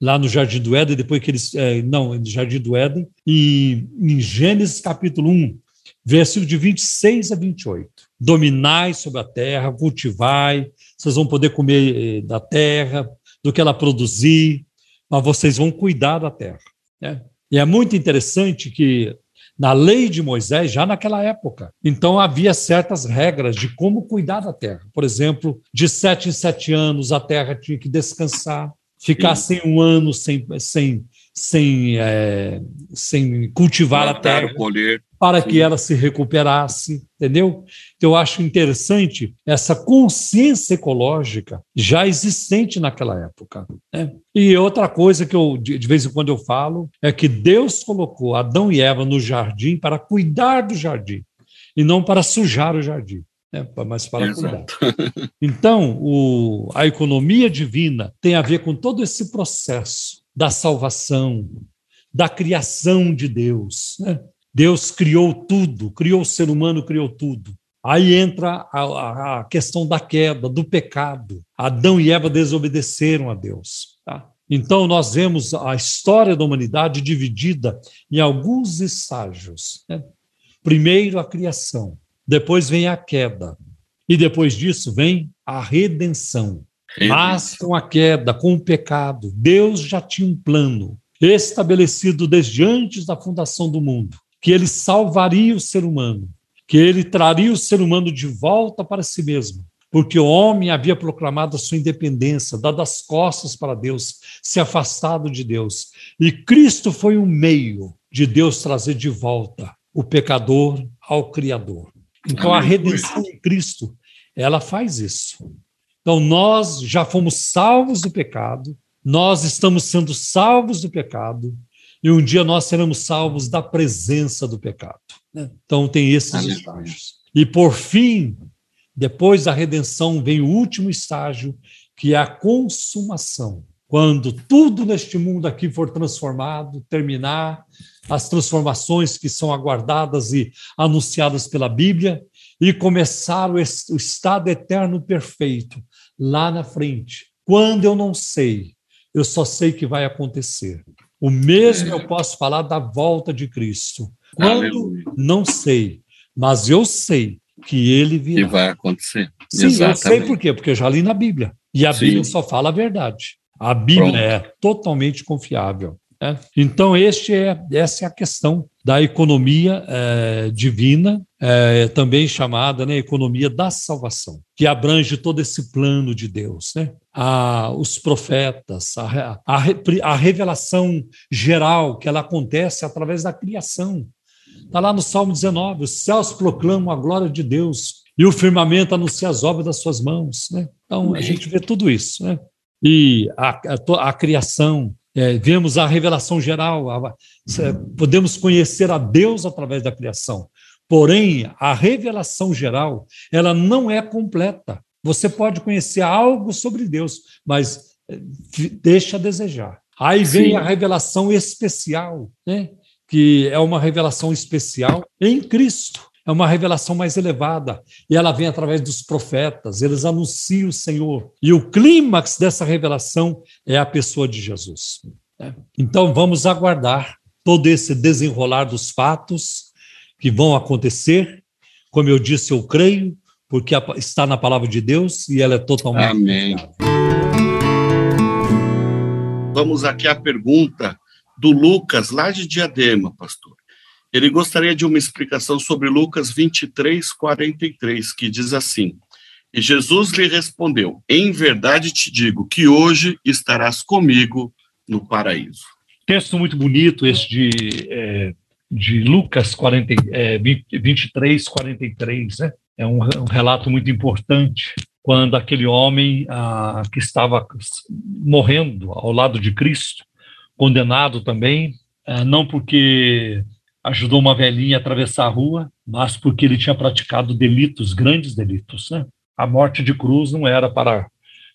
lá no Jardim do Éden, depois que eles. É, não, no Jardim do Éden, e em Gênesis capítulo 1, versículo de 26 a 28. Dominai sobre a terra, cultivai, vocês vão poder comer eh, da terra, do que ela produzir, mas vocês vão cuidar da terra. Né? E é muito interessante que na lei de Moisés, já naquela época, então havia certas regras de como cuidar da terra. Por exemplo, de sete em sete anos a terra tinha que descansar, ficar sem um ano sem, sem, sem, é, sem cultivar Plantar, a terra. Colher para que ela se recuperasse, entendeu? Então, eu acho interessante essa consciência ecológica já existente naquela época. Né? E outra coisa que eu, de vez em quando eu falo, é que Deus colocou Adão e Eva no jardim para cuidar do jardim e não para sujar o jardim. né, mas para cuidar. Então, o, a economia divina tem a ver com todo esse processo da salvação, da criação de Deus. Né? Deus criou tudo, criou o ser humano, criou tudo. Aí entra a, a, questão da queda, do pecado. Adão e Eva desobedeceram a Deus. Tá? Então, nós vemos a história da humanidade dividida em alguns estágios. Né? Primeiro, a criação, depois vem a queda, e depois disso vem a redenção. Mas com a queda, com o pecado, Deus já tinha um plano estabelecido desde antes da fundação do mundo, que ele salvaria o ser humano, que ele traria o ser humano de volta para si mesmo, porque o homem havia proclamado a sua independência, dado as costas para Deus, se afastado de Deus. E Cristo foi o meio de Deus trazer de volta o pecador ao Criador. Então a redenção em Cristo, ela faz isso. Então nós já fomos salvos do pecado, nós estamos sendo salvos do pecado, e um dia nós seremos salvos da presença do pecado. Né? Então tem esses estágios. E por fim, depois da redenção, vem o último estágio, que é a consumação. Quando tudo neste mundo aqui for transformado, terminar, as transformações que são aguardadas e anunciadas pela Bíblia e começar o, estado eterno perfeito lá na frente. Quando eu não sei, eu só sei que vai acontecer. O mesmo eu posso falar da volta de Cristo. Quando Aleluia. não sei, mas eu sei que ele virá. E vai acontecer. Sim, Exatamente. eu sei por quê, porque eu já li na Bíblia. E a Sim. Bíblia só fala a verdade. A Bíblia Pronto. é totalmente confiável. Né? Então, este é, essa é a questão da economia é, divina, é, também chamada né, economia da salvação, que abrange todo esse plano de Deus. Né? A, os profetas, a, a, a revelação geral, que ela acontece através da criação. Está lá no Salmo 19: os céus proclamam a glória de Deus e o firmamento anuncia as obras das suas mãos. Né? Então, a gente vê tudo isso. Né? E a, a, a criação, é, vemos a revelação geral, a, podemos conhecer a Deus através da criação. Porém, a revelação geral, ela não é completa. Você pode conhecer algo sobre Deus, mas é, deixa a desejar. Aí vem Sim. a revelação especial, né? que é uma revelação especial em Cristo é uma revelação mais elevada, e ela vem através dos profetas, eles anunciam o Senhor. E o clímax dessa revelação é a pessoa de Jesus. Né? Então vamos aguardar todo esse desenrolar dos fatos que vão acontecer. Como eu disse, eu creio, porque está na palavra de Deus e ela é totalmente. Amém. Vamos aqui à pergunta do Lucas, lá de Diadema, pastor. Ele gostaria de uma explicação sobre Lucas 23, 43, que diz assim: E Jesus lhe respondeu: Em verdade te digo que hoje estarás comigo no paraíso. Texto muito bonito esse de, é, de Lucas 40, é, 23, 43, né? É um, um relato muito importante quando aquele homem ah, que estava morrendo ao lado de Cristo, condenado também, ah, não porque ajudou uma velhinha a atravessar a rua, mas porque ele tinha praticado delitos, grandes delitos. Né? A morte de cruz não era para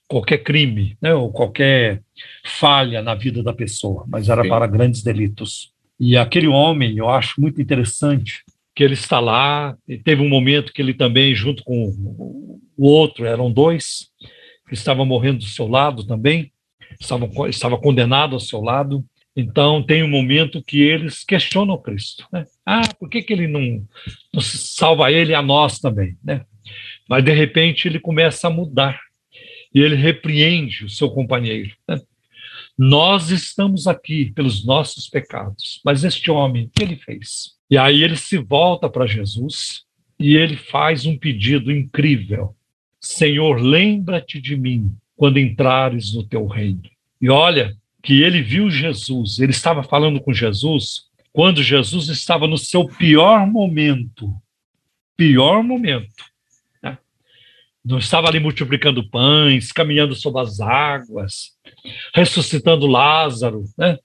qualquer crime, né, ou qualquer falha na vida da pessoa, mas era Sim. para grandes delitos. E aquele homem, eu acho muito interessante que ele está lá, e teve um momento que ele também, junto com o outro, eram dois, que estavam morrendo do seu lado também, estavam, estava condenado ao seu lado, então, tem um momento que eles questionam Cristo. Né? Ah, por que, que ele não, não salva ele a nós também? Né? Mas, de repente, ele começa a mudar e ele repreende o seu companheiro. Né? Nós estamos aqui pelos nossos pecados, mas este homem, o que ele fez? E aí ele se volta para Jesus e ele faz um pedido incrível: Senhor, lembra-te de mim quando entrares no teu reino. E olha, que ele viu Jesus, ele estava falando com Jesus quando Jesus estava no seu pior momento. Pior momento. Né? Não estava ali multiplicando pães, caminhando sobre as águas, ressuscitando Lázaro, né?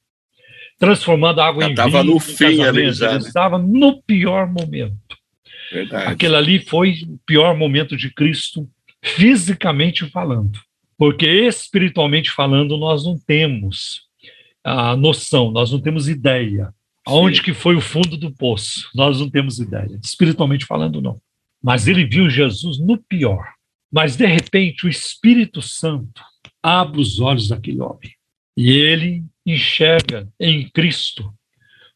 transformando a água já em vinho. Estava no fim ali já. Ele né? estava no pior momento. Verdade. Aquele ali foi o pior momento de Cristo, fisicamente falando. Porque espiritualmente falando, nós não temos a noção, nós não temos ideia. Aonde que foi o fundo do poço? Nós não temos ideia. Espiritualmente falando, não. Mas ele viu Jesus no pior. Mas, de repente, o Espírito Santo abre os olhos daquele homem. E ele enxerga em Cristo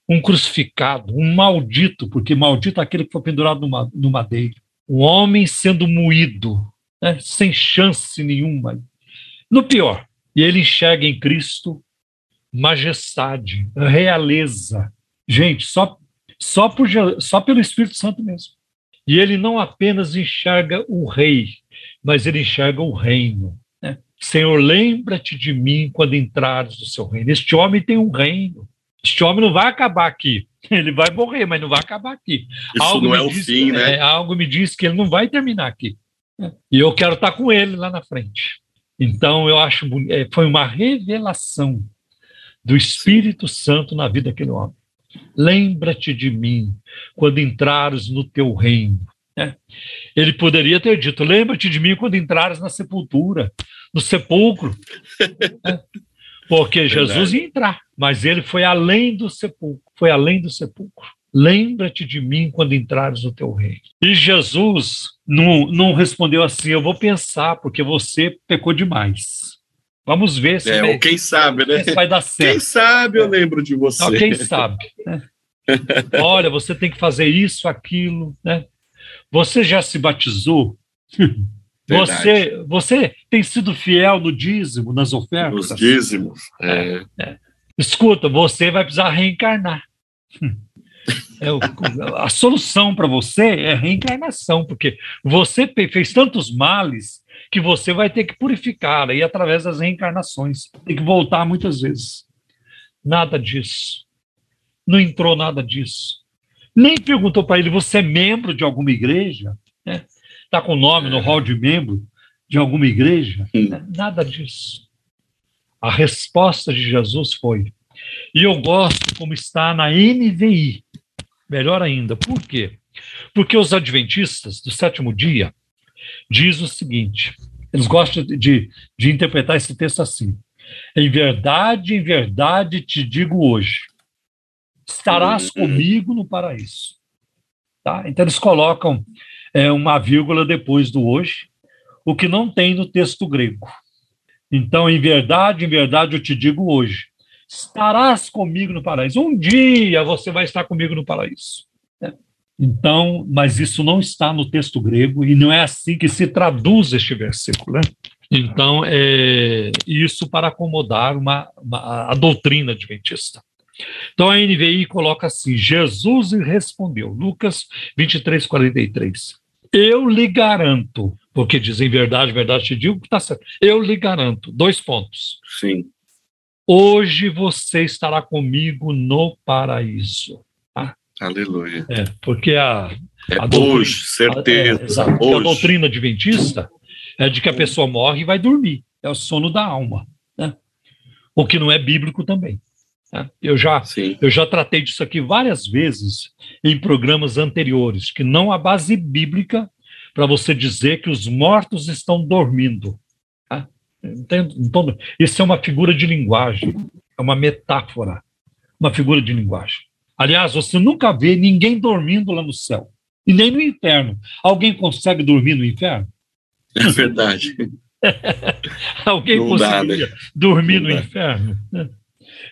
um crucificado, um maldito, porque maldito é aquele que foi pendurado no madeiro. Um homem sendo moído, né, sem chance nenhuma. No pior. E ele enxerga em Cristo majestade, realeza. Gente, só, só, por, só pelo Espírito Santo mesmo. E ele não apenas enxerga o rei, mas ele enxerga o reino. Né? Senhor, lembra-te de mim quando entrares no seu reino. Este homem tem um reino. Este homem não vai acabar aqui. Ele vai morrer, mas não vai acabar aqui. Isso algo não é o fim, né? É, algo me diz que ele não vai terminar aqui. E eu quero estar com ele lá na frente. Então, eu acho é, foi uma revelação do Espírito Santo na vida daquele homem. Lembra-te de mim quando entrares no teu reino. É. Ele poderia ter dito: Lembra-te de mim quando entrares na sepultura, no sepulcro. é. Porque Jesus ia entrar, mas ele foi além do sepulcro, foi além do sepulcro. Lembra-te de mim quando entrares no teu reino. E Jesus não, não respondeu assim: Eu vou pensar, porque você pecou demais. Vamos ver se, é, vai, quem sabe, né? vai dar certo. Quem sabe eu lembro de você. Não, quem sabe. Né? Olha, você tem que fazer isso, aquilo, né? Você já se batizou? Você, você tem sido fiel no dízimo, nas ofertas? Nos dízimos. É. É. Escuta, você vai precisar reencarnar. É, a solução para você é reencarnação, porque você fez tantos males que você vai ter que purificar aí através das reencarnações. Tem que voltar muitas vezes. Nada disso. Não entrou nada disso. Nem perguntou para ele: você é membro de alguma igreja? Está né? Com o nome no hall de membro de alguma igreja? Né? Nada disso. A resposta de Jesus foi. E eu gosto como está na NVI. Melhor ainda. Por quê? Porque os adventistas do sétimo dia, diz o seguinte: eles gostam de, de interpretar esse texto assim. Em verdade, em verdade te digo hoje, estarás uhum. comigo no paraíso. Tá? Então eles colocam é, uma vírgula depois do hoje, o que não tem no texto grego. Então, em verdade, em verdade eu te digo hoje, estarás comigo no paraíso. Um dia você vai estar comigo no paraíso. Então, mas isso não está no texto grego e não é assim que se traduz este versículo. Né? Então, é isso para acomodar uma, uma, a doutrina adventista. Então, a NVI coloca assim: Jesus respondeu, Lucas 23, 43. Eu lhe garanto, porque dizem verdade, verdade te digo que está certo. Eu lhe garanto, dois pontos. Sim. Hoje você estará comigo no paraíso. Aleluia. É, porque a. É a doutrina, hoje, certeza. A, é, hoje. a doutrina adventista é de que a pessoa morre e vai dormir. É o sono da alma. Né? O que não é bíblico também. Né? Eu, já, eu já tratei disso aqui várias vezes em programas anteriores, que não há base bíblica para você dizer que os mortos estão dormindo. Tá? Então, isso é uma figura de linguagem, é uma metáfora, uma figura de linguagem. Aliás, você nunca vê ninguém dormindo lá no céu. E nem no inferno. Alguém consegue dormir no inferno? É verdade. Alguém Não conseguiria dá, né? dormir Não no dá. inferno?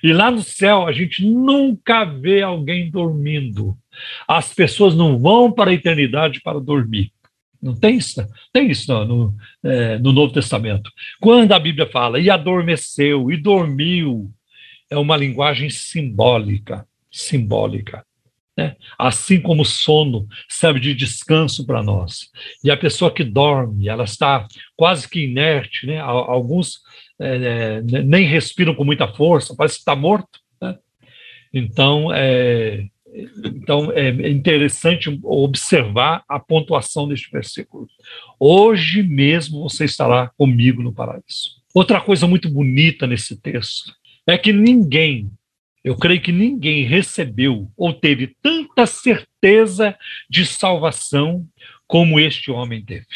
E lá no céu a gente nunca vê alguém dormindo. As pessoas não vão para a eternidade para dormir. Não tem isso? Tem isso no, no, é, no Novo Testamento. Quando a Bíblia fala e adormeceu e dormiu, é uma linguagem simbólica simbólica. Né? Assim como o sono serve de descanso para nós. E a pessoa que dorme, ela está quase que inerte, né? alguns é, é, nem respiram com muita força, parece que está morto. Né? Então, é, então, é interessante observar a pontuação deste versículo. Hoje mesmo você estará comigo no paraíso. Outra coisa muito bonita nesse texto é que ninguém Eu creio que ninguém recebeu ou teve tanta certeza de salvação como este homem teve.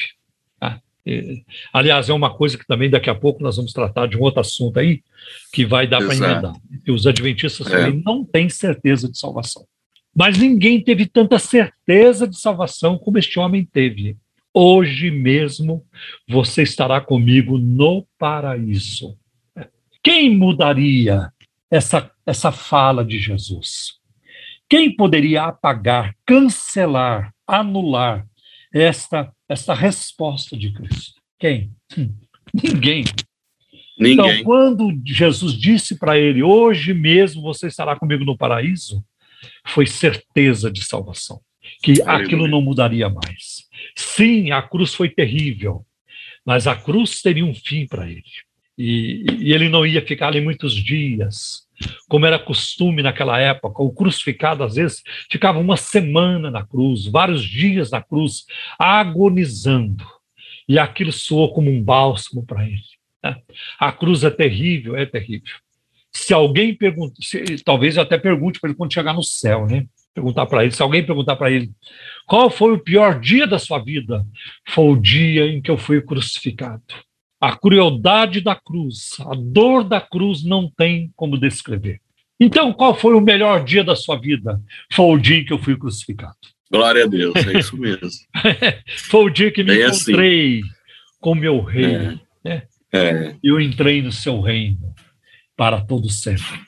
Tá? aliás, é uma coisa que também daqui a pouco nós vamos tratar de um outro assunto aí, que vai dar para emendar. os adventistas é. também não têm certeza de salvação. Mas ninguém teve tanta certeza de salvação como este homem teve. Hoje mesmo você estará comigo no paraíso. Quem mudaria essa, essa fala de Jesus? Quem poderia apagar, cancelar, anular esta, esta resposta de Cristo? Quem? Ninguém. Ninguém. Então, quando Jesus disse para ele: Hoje mesmo você estará comigo no paraíso, foi certeza de salvação, que aquilo não mudaria mais. Sim, a cruz foi terrível, mas a cruz teria um fim para ele. E, e, ele não ia ficar ali muitos dias, como era costume naquela época. O crucificado, às vezes, ficava uma semana na cruz, vários dias na cruz, agonizando. E aquilo soou como um bálsamo para ele. Né? A cruz é terrível, é terrível. Se alguém pergunta, talvez eu até pergunte para ele quando chegar no céu, né? Perguntar para ele, se alguém perguntar para ele, qual foi o pior dia da sua vida? Foi o dia em que eu fui crucificado. A crueldade da cruz, a dor da cruz não tem como descrever. Então, qual foi o melhor dia da sua vida? Foi o dia em que eu fui crucificado. Glória a Deus, é isso mesmo. foi o dia que me assim. encontrei assim. com meu rei. É. Né? É. Eu entrei no seu reino para todo sempre.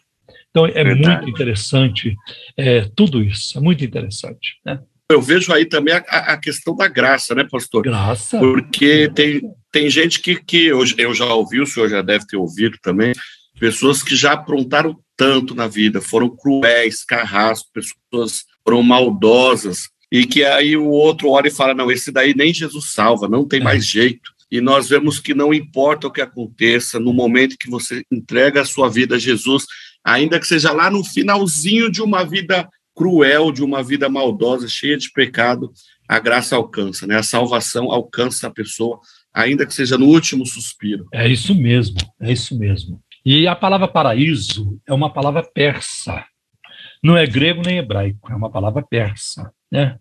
Então, é Verdade. muito interessante é, tudo isso, é muito interessante. Né? Eu vejo aí também a, a, questão da graça, né, pastor? Graça. Porque tem, tem gente que, que eu, eu já ouvi, o senhor já deve ter ouvido também, pessoas que já aprontaram tanto na vida, foram cruéis, carrascos, pessoas foram maldosas, e que aí o outro olha e fala: não, esse daí nem Jesus salva, não tem é. mais jeito. E nós vemos que não importa o que aconteça, no momento que você entrega a sua vida a Jesus, ainda que seja lá no finalzinho de uma vida cruel, de uma vida maldosa, cheia de pecado, a graça alcança, né? A salvação alcança a pessoa, ainda que seja no último suspiro. É isso mesmo, é isso mesmo. E a palavra paraíso é uma palavra persa. Não é grego nem hebraico, é uma palavra persa, né?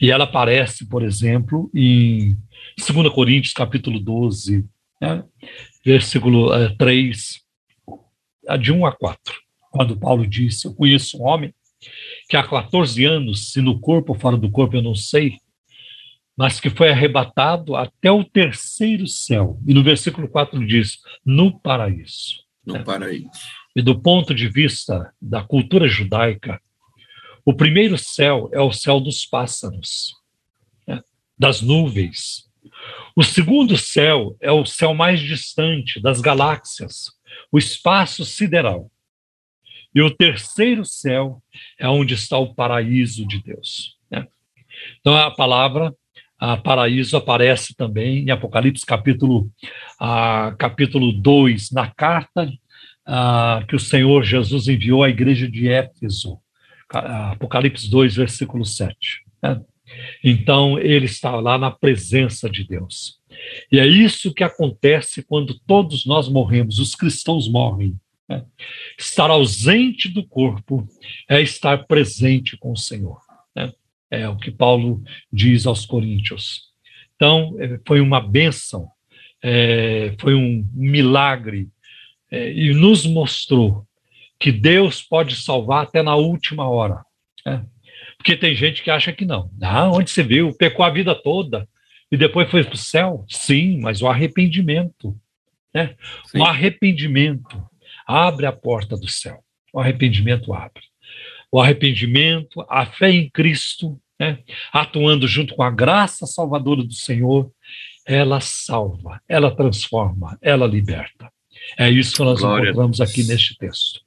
E ela aparece, por exemplo, em 2 Coríntios, capítulo 12, né? versículo é, 3, de 1 a 4, quando Paulo disse: Eu conheço um homem que há 14 anos, se no corpo ou fora do corpo eu não sei, mas que foi arrebatado até o terceiro céu. E no versículo 4 diz: no paraíso. No né? paraíso. E do ponto de vista da cultura judaica, o primeiro céu é o céu dos pássaros, né? das nuvens. O segundo céu é o céu mais distante, das galáxias, o espaço sideral. E o terceiro céu é onde está o paraíso de Deus. Né? Então, a palavra a paraíso aparece também em Apocalipse capítulo, a, capítulo 2, na carta a, que o Senhor Jesus enviou à igreja de Éfeso. Apocalipse 2, versículo 7. Né? Então, ele está lá na presença de Deus. E é isso que acontece quando todos nós morremos, os cristãos morrem. Né? Estar ausente do corpo é estar presente com o Senhor. Né? É o que Paulo diz aos Coríntios. Então, é, foi uma bênção, é, foi um milagre, é, e nos mostrou que Deus pode salvar até na última hora. Né? Porque tem gente que acha que não. Ah, onde você viu? Pecou a vida toda e depois foi para o céu? Sim, mas o arrependimento. Né? O arrependimento abre a porta do céu. O arrependimento abre. O arrependimento, a fé em Cristo, né? atuando junto com a graça salvadora do Senhor, ela salva, ela transforma, ela liberta. É isso que nós Glória encontramos aqui neste texto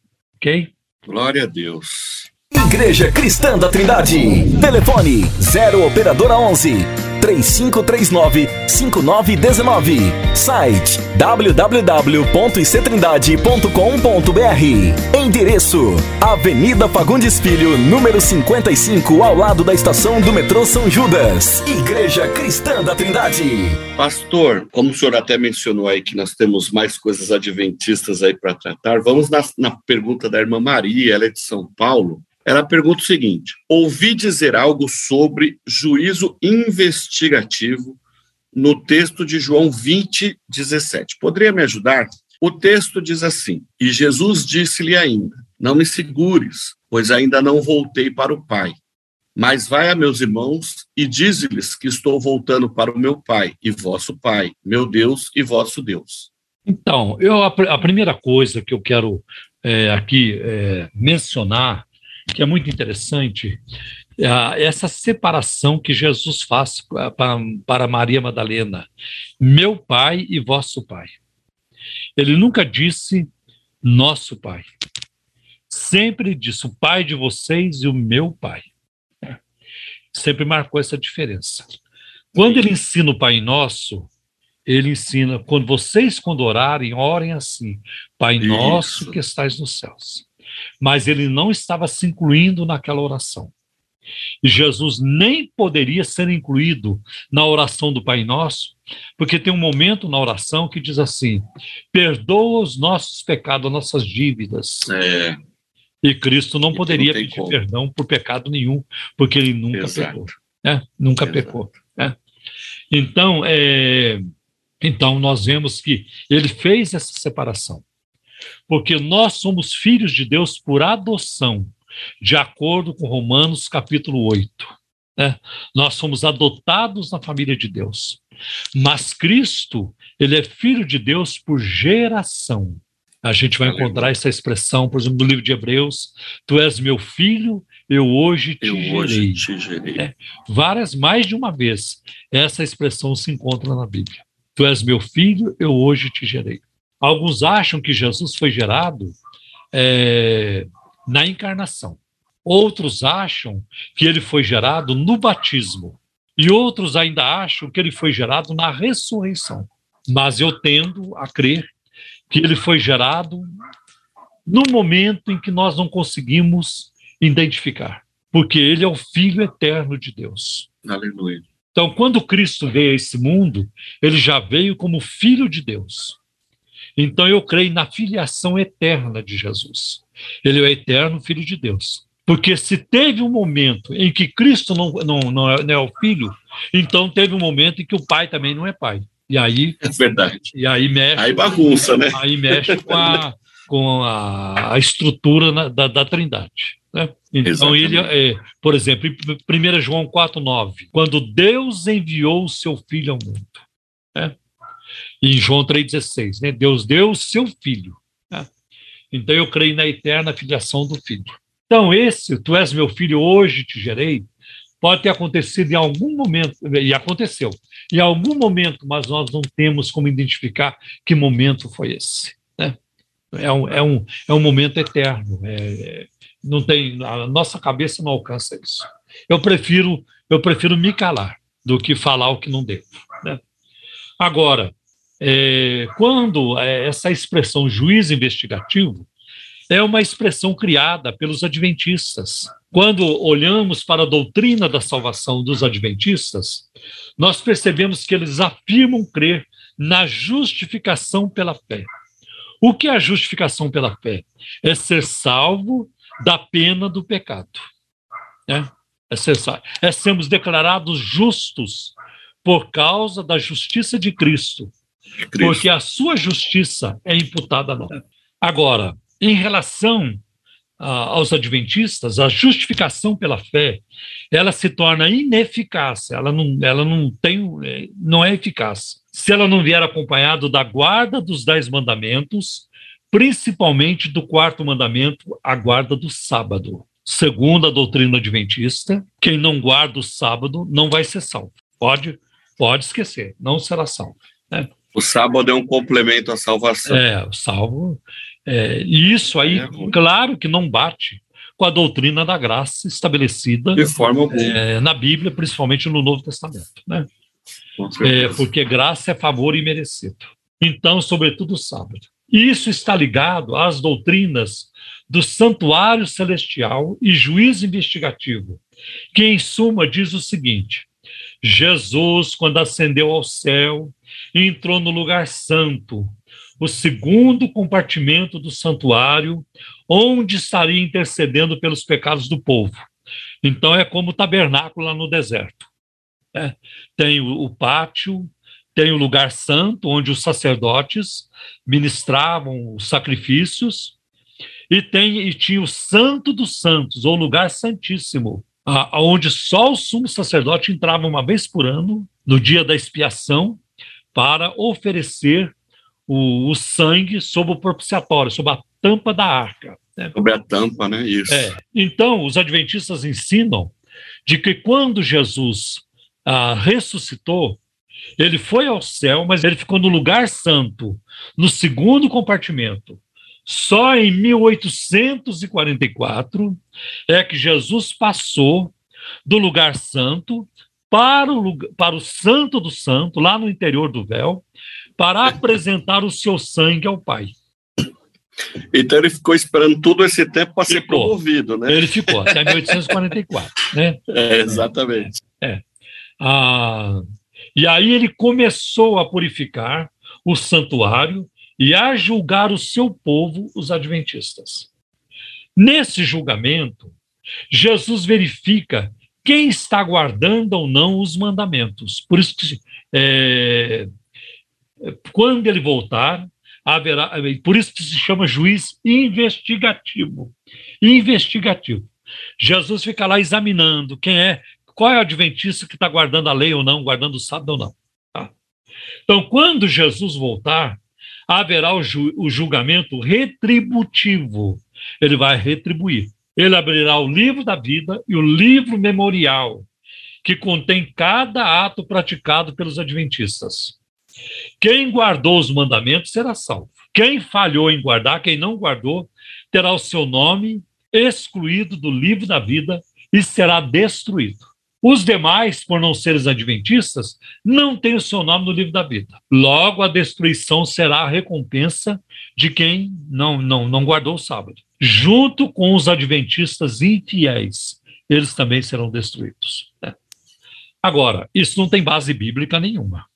ok? Glória a Deus. Igreja Cristã da Trindade. Telefone 0 Operadora 11 3539 5919. Site www.ictrindade.com.br. Endereço: Avenida Fagundes Filho, número 55, ao lado da estação do metrô São Judas. Igreja Cristã da Trindade. Pastor, como o senhor até mencionou aí que nós temos mais coisas adventistas aí para tratar, vamos na, na pergunta da irmã Maria, ela é de São Paulo. Ela pergunta o seguinte: ouvi dizer algo sobre juízo investigativo no texto de João 20, 17. Poderia me ajudar? O texto diz assim: E Jesus disse-lhe ainda: Não me segures, pois ainda não voltei para o Pai. Mas vai a meus irmãos e dize-lhes que estou voltando para o meu Pai e vosso Pai, meu Deus e vosso Deus. Então, eu, a, a primeira coisa que eu quero é, aqui é, mencionar que é muito interessante, é essa separação que Jesus faz para, para Maria Madalena, meu pai e vosso pai. Ele nunca disse nosso pai. Sempre disse o pai de vocês e o meu pai. Sempre marcou essa diferença. Quando ele ensina o Pai Nosso, ele ensina, quando vocês, quando orarem, orem assim: Pai Isso. Nosso que estais nos céus mas ele não estava se incluindo naquela oração. E Jesus nem poderia ser incluído na oração do Pai Nosso, porque tem um momento na oração que diz assim: perdoa os nossos pecados, nossas dívidas. É. E Cristo não e poderia não pedir como. perdão por pecado nenhum, porque ele nunca Exato. pecou. Né? Nunca Exato. pecou. Né? Então, é, então, nós vemos que ele fez essa separação porque nós somos filhos de Deus por adoção, de acordo com Romanos capítulo 8. Né? Nós somos adotados na família de Deus. Mas Cristo, ele é filho de Deus por geração. A gente vai encontrar essa expressão, por exemplo, no livro de Hebreus: Tu és meu filho, eu hoje te eu gerei. Hoje te gerei. É, várias, mais de uma vez, essa expressão se encontra na Bíblia. Tu és meu filho, eu hoje te gerei. Alguns acham que Jesus foi gerado é, na encarnação. Outros acham que ele foi gerado no batismo. E outros ainda acham que ele foi gerado na ressurreição. Mas eu tendo a crer que ele foi gerado no momento em que nós não conseguimos identificar, porque ele é o Filho eterno de Deus. Aleluia. Então, quando Cristo veio a esse mundo, ele já veio como Filho de Deus. Então eu creio na filiação eterna de Jesus. Ele é o eterno Filho de Deus. Porque se teve um momento em que Cristo não, não, não, é, não é o Filho, então teve um momento em que o Pai também não é Pai. E aí. É verdade. E aí mexe. Aí bagunça, né? Aí mexe com a, com a, a estrutura na, da, da Trindade. Né? Então, Exatamente. ele, é, por exemplo, em 1 João 4,9, quando Deus enviou o seu Filho ao mundo. Né? Em João 3,16, né? Deus deu o seu filho. Né? Então eu creio na eterna filiação do filho. Então, esse, tu és meu filho, hoje te gerei, pode ter acontecido em algum momento, e aconteceu, em algum momento, mas nós não temos como identificar que momento foi esse. Né? É, um, é, um, é um momento eterno. É, não tem, a nossa cabeça não alcança isso. Eu prefiro, eu prefiro me calar do que falar o que não devo. Né? Agora, é, quando é, essa expressão juiz investigativo é uma expressão criada pelos adventistas. Quando olhamos para a doutrina da salvação dos adventistas, nós percebemos que eles afirmam crer na justificação pela fé. O que é a justificação pela fé? É ser salvo da pena do pecado. É, é, ser, é sermos declarados justos por causa da justiça de Cristo porque a sua justiça é imputada a nós. Agora, em relação uh, aos adventistas, a justificação pela fé, ela se torna ineficaz, ela não, ela não tem, é, não é eficaz. Se ela não vier acompanhado da guarda dos dez mandamentos, principalmente do quarto mandamento, a guarda do sábado. Segundo a doutrina adventista, quem não guarda o sábado não vai ser salvo. Pode, pode esquecer, não será salvo. Né? O sábado é um complemento à salvação. É, o salvo. É, isso aí, é claro que não bate com a doutrina da graça estabelecida é, na Bíblia, principalmente no Novo Testamento, né? É, porque graça é favor imerecido. Então, sobretudo o sábado. Isso está ligado às doutrinas do santuário celestial e juízo investigativo, que, em suma, diz o seguinte: Jesus, quando ascendeu ao céu, entrou no lugar santo, o segundo compartimento do santuário, onde estaria intercedendo pelos pecados do povo. Então, é como o tabernáculo lá no deserto. Né? Tem o, o pátio, tem o lugar santo, onde os sacerdotes ministravam os sacrifícios, e, tem, e tinha o Santo dos Santos, ou lugar santíssimo, onde só o sumo sacerdote entrava uma vez por ano, no dia da expiação, para oferecer o, o sangue sob o propiciatório, sob a tampa da arca. Né? Sobre a tampa, né? Isso. É. Então, os adventistas ensinam de que quando Jesus ah, ressuscitou, ele foi ao céu, mas ele ficou no lugar santo, no segundo compartimento. Só em 1844 é que Jesus passou do lugar santo para o, para o Santo do Santo, lá no interior do véu, para apresentar o seu sangue ao Pai. Então ele ficou esperando todo esse tempo para ser promovido, né? Ele ficou, até 1844, né? É, exatamente. É. Ah, e aí ele começou a purificar o santuário e a julgar o seu povo, os adventistas. Nesse julgamento, Jesus verifica quem está guardando ou não os mandamentos. Por isso que, é, quando ele voltar, haverá, por isso que se chama juiz investigativo. Investigativo. Jesus fica lá examinando quem é, qual é o adventista que está guardando a lei ou não, guardando o sábado ou não. Tá? Então, quando Jesus voltar, haverá o, ju o julgamento retributivo. Ele vai retribuir. Ele abrirá o livro da vida e o livro memorial, que contém cada ato praticado pelos adventistas. Quem guardou os mandamentos será salvo. Quem falhou em guardar, quem não guardou, terá o seu nome excluído do livro da vida e será destruído. Os demais, por não serem adventistas, não têm o seu nome no livro da vida. Logo, a destruição será a recompensa de quem não, não, não guardou o sábado. Junto com os adventistas infiéis, eles também serão destruídos. Né? Agora, isso não tem base bíblica nenhuma.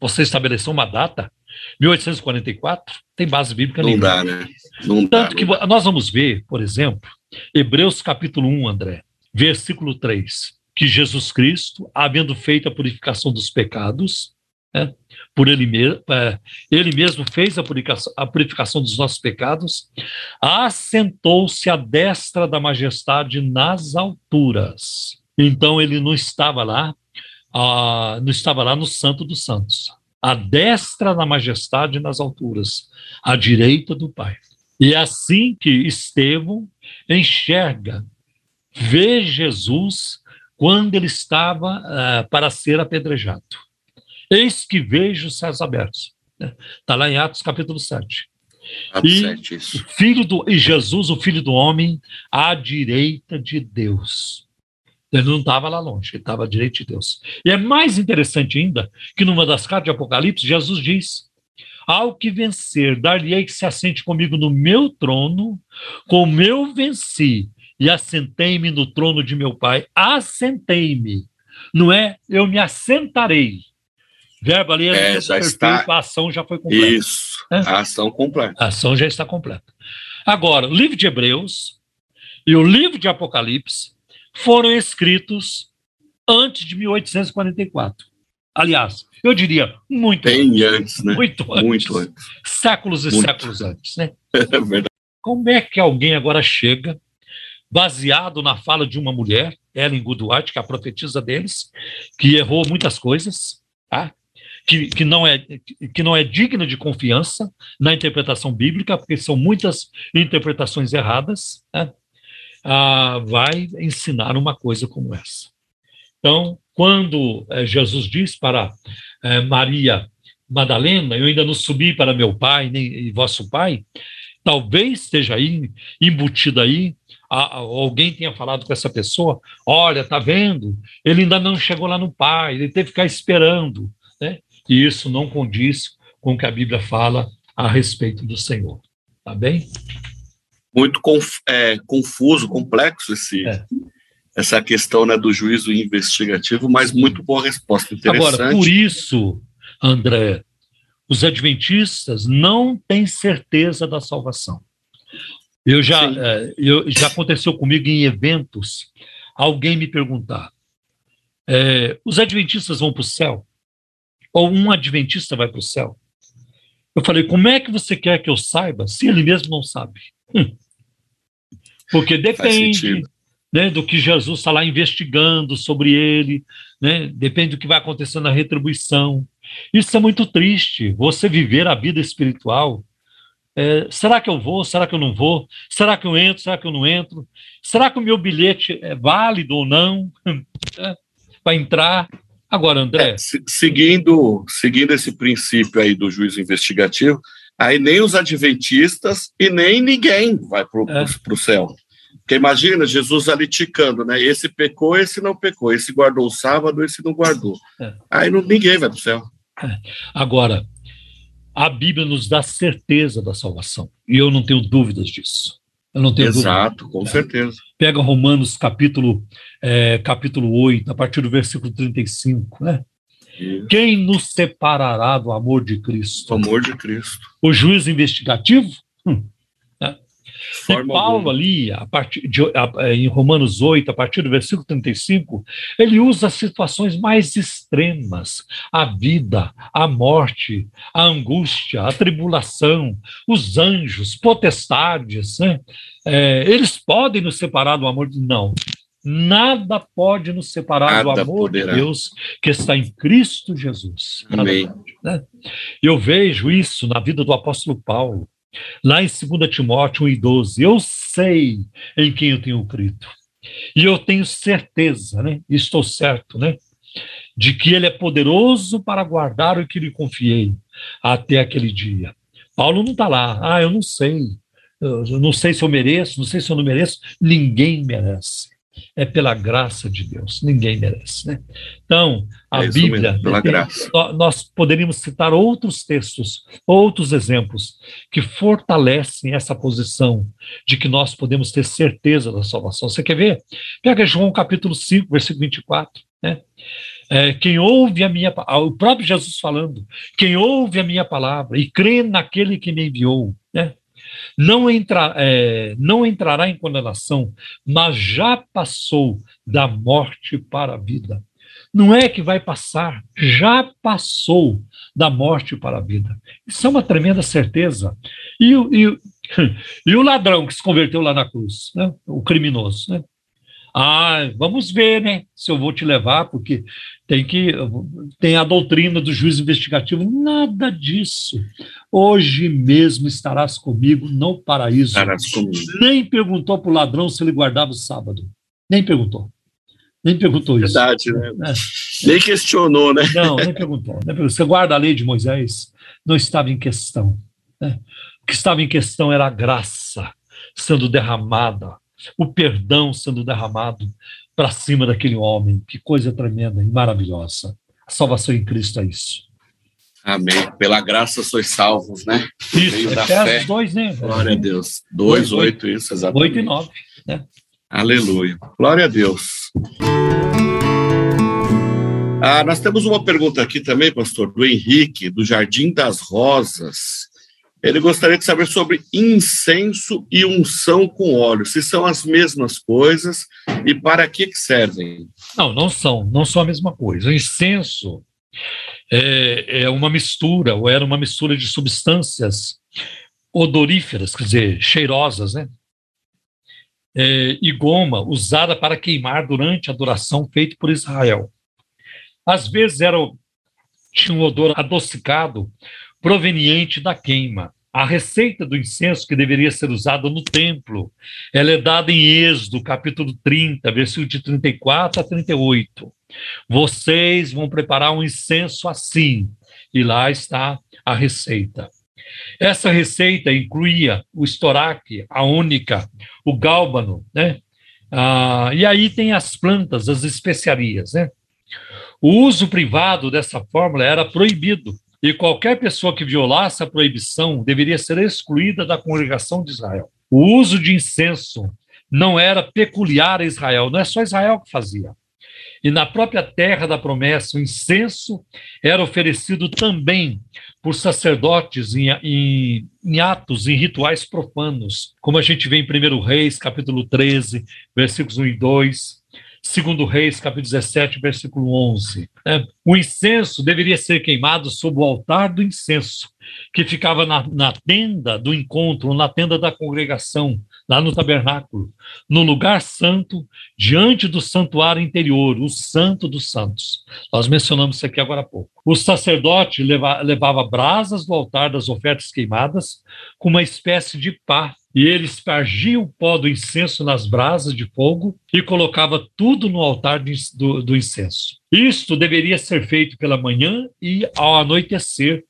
Você estabeleceu uma data, 1844, tem base bíblica não nenhuma. Dá, né? Não Tanto dá, que nós vamos ver, por exemplo, Hebreus capítulo 1, André, versículo 3 que Jesus Cristo, havendo feito a purificação dos pecados, né, por ele mesmo, é, ele mesmo fez a purificação, a purificação dos nossos pecados, assentou-se à destra da majestade nas alturas. Então ele não estava lá, ah, não estava lá no Santo dos Santos, à destra da majestade nas alturas, à direita do Pai. E é assim que Estevão enxerga, vê Jesus quando ele estava uh, para ser apedrejado. Eis que vejo os céus abertos. Está lá em Atos capítulo 7. Atos e, 7 isso. Filho do, e Jesus, o Filho do Homem, à direita de Deus. Ele não estava lá longe, ele estava à direita de Deus. E é mais interessante ainda que numa das cartas de Apocalipse, Jesus diz: Ao que vencer, dar-lhe-ei que se assente comigo no meu trono, como eu venci e assentei-me no trono de meu pai. Assentei-me. Não é eu me assentarei. Verbo ali é, já está. A ação já foi completa. Isso, é? a ação completa. A ação já está completa. Agora, o livro de Hebreus e o livro de Apocalipse foram escritos antes de 1844. Aliás, eu diria muito Bem antes, antes né? Muito antes. Muito antes. Séculos e muito. séculos antes, né? É verdade. Como é que alguém agora chega baseado na fala de uma mulher, Ellen Goodwhite, que é a profetisa deles, que errou muitas coisas, tá? que, que, não é, que não é digna de confiança na interpretação bíblica, porque são muitas interpretações erradas, né? ah, vai ensinar uma coisa como essa. Então, quando eh, Jesus diz para eh, Maria Madalena, eu ainda não subi para meu pai nem e vosso pai, talvez esteja aí embutido aí alguém tenha falado com essa pessoa, olha, tá vendo? Ele ainda não chegou lá no pai, ele teve que ficar esperando, né? E isso não condiz com o que a Bíblia fala a respeito do Senhor, tá bem? Muito conf, é, confuso, complexo esse, é. essa questão né, do juízo investigativo, mas muito boa resposta, interessante. Agora, por isso, André, os adventistas não têm certeza da salvação. Eu já, é, eu, já aconteceu comigo em eventos, alguém me perguntar: é, os adventistas vão para o céu? Ou um adventista vai para o céu? Eu falei: como é que você quer que eu saiba se ele mesmo não sabe? Hum. Porque depende né, do que Jesus está lá investigando sobre ele, né, depende do que vai acontecer na retribuição. Isso é muito triste, você viver a vida espiritual é, será que eu vou? Será que eu não vou? Será que eu entro? Será que eu não entro? Será que o meu bilhete é válido ou não é, para entrar? Agora, André. É, seguindo, seguindo esse princípio aí do juízo investigativo, aí nem os adventistas e nem ninguém vai para o é. céu. Porque imagina Jesus ali ticando, né? Esse pecou, esse não pecou, esse guardou o sábado, esse não guardou. É. Aí não, ninguém vai para o céu. É. Agora, a Bíblia nos dá certeza da salvação. E eu não tenho dúvidas disso. Eu não tenho Exato, com é. certeza. Pega Romanos capítulo, é, capítulo 8, a partir do versículo 35, né? Isso. Quem nos separará do amor de Cristo? O amor de Cristo. O juiz investigativo? Hum. E Paulo ali, a partir de, a, em Romanos 8, a partir do versículo 35, ele usa as situações mais extremas, a vida, a morte, a angústia, a tribulação, os anjos, potestades, né? É, eles podem nos separar do amor de não. Nada pode nos separar Nada do amor poderá. de Deus que está em Cristo Jesus. Amém. Né? Eu vejo isso na vida do apóstolo Paulo. Lá em 2 Timóteo 1 e 12, eu sei em quem eu tenho crido. E eu tenho certeza, né? Estou certo, né? De que ele é poderoso para guardar o que lhe confiei até aquele dia. Paulo não está lá. Ah, eu não sei. Eu não sei se eu mereço, não sei se eu não mereço. Ninguém merece é pela graça de Deus, ninguém merece. Né? Então, a é Bíblia, mesmo, tem, graça. nós poderíamos citar outros textos, outros exemplos, que fortalecem essa posição de que nós podemos ter certeza da salvação. Você quer ver? Pega João capítulo 5, versículo 24. Né? É, quem ouve a minha o próprio Jesus falando, quem ouve a minha palavra e crê naquele que me enviou? Não, entra, é, não entrará em condenação, mas já passou da morte para a vida. Não é que vai passar, já passou da morte para a vida. Isso é uma tremenda certeza. E, e, e o ladrão que se converteu lá na cruz, né? o criminoso, né? Ah, vamos ver, né? Se eu vou te levar, porque tem que tem a doutrina do juiz investigativo. Nada disso. Hoje mesmo estarás comigo no paraíso. Comigo. Nem perguntou para o ladrão se ele guardava o sábado. Nem perguntou. Nem perguntou isso. Verdade, né? É. Nem questionou, né? Não, nem perguntou, nem perguntou. Você guarda a lei de Moisés? Não estava em questão. Né? O que estava em questão era a graça sendo derramada o perdão sendo derramado para cima daquele homem. Que coisa tremenda e maravilhosa. A salvação em Cristo é isso. Amém. Pela graça sois salvos, né? Isso, fé. Dois, né? Glória a Deus. Dois, oito, isso, exatamente. Oito e nove, né? Aleluia. Glória a Deus. Ah, nós temos uma pergunta aqui também, pastor, do Henrique, do Jardim das Rosas. Ele gostaria de saber sobre incenso e unção com óleo, se são as mesmas coisas e para que, que servem. Não, não são, não são a mesma coisa. O incenso é, é uma mistura, ou era uma mistura de substâncias odoríferas, quer dizer, cheirosas, né? É, e goma usada para queimar durante a adoração feita por Israel. Às vezes era, tinha um odor adocicado proveniente da queima. A receita do incenso que deveria ser usada no templo, ela é dada em Êxodo, capítulo 30, versículo de 34 a 38. Vocês vão preparar um incenso assim, e lá está a receita. Essa receita incluía o estoraque, a única, o gálbano, né? Ah, e aí tem as plantas, as especiarias, né? O uso privado dessa fórmula era proibido e qualquer pessoa que violasse a proibição deveria ser excluída da congregação de Israel. O uso de incenso não era peculiar a Israel, não é só Israel que fazia. E na própria terra da promessa, o incenso era oferecido também por sacerdotes em, em, em, atos, em rituais profanos, como a gente vê em 1 Reis, capítulo 13, versículos 1 e 2, Segundo Reis, capítulo 17, versículo 11. É, o incenso deveria ser queimado sob o altar do incenso, que ficava na, na tenda do encontro, na tenda da congregação, lá no tabernáculo, no lugar santo, diante do santuário interior, o santo dos santos. Nós mencionamos isso aqui agora há pouco. O sacerdote leva, levava brasas do altar das ofertas queimadas com uma espécie de pá e ele espargia o pó do incenso nas brasas de fogo e colocava tudo no altar do, do incenso. Isto deveria ser feito pela manhã e ao anoitecer,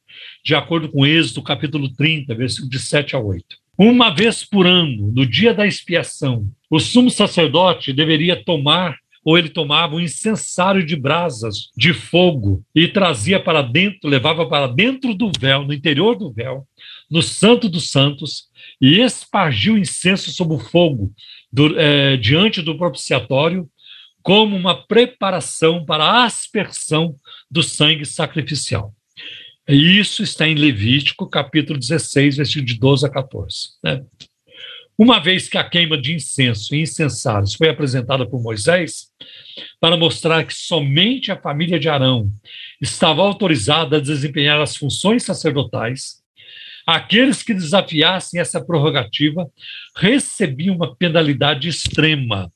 de acordo com Êxodo capítulo 30, versículo de 7 a 8. Uma vez por ano, no dia da expiação, o sumo sacerdote deveria tomar ou ele tomava um incensário de brasas de fogo e trazia para dentro, levava para dentro do véu, no interior do véu, no Santo dos Santos, e espargiu incenso sobre o fogo do, é, diante do propiciatório, como uma preparação para a aspersão do sangue sacrificial. E isso está em Levítico, capítulo 16, versículo de 12 a 14. Né? Uma vez que a queima de incenso e incensários foi apresentada por Moisés, para mostrar que somente a família de Arão estava autorizada a desempenhar as funções sacerdotais, Aqueles que desafiassem essa prerrogativa recebiam uma penalidade extrema,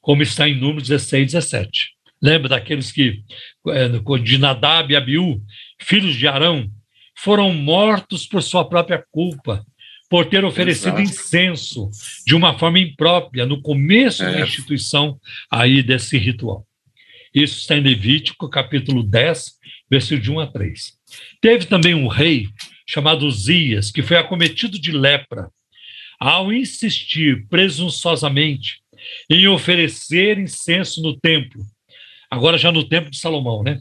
como está em Números 16, 17. Lembra daqueles que, é, de Nadab e Abiú, filhos de Arão, foram mortos por sua própria culpa, por ter oferecido Exato. incenso de uma forma imprópria no começo é. da instituição aí desse ritual. Isso está em Levítico, capítulo 10, versículo de 1 a 3. Teve também um rei chamado Zias, que foi acometido de lepra, ao insistir presunçosamente em oferecer incenso no templo, agora já no templo de Salomão, né?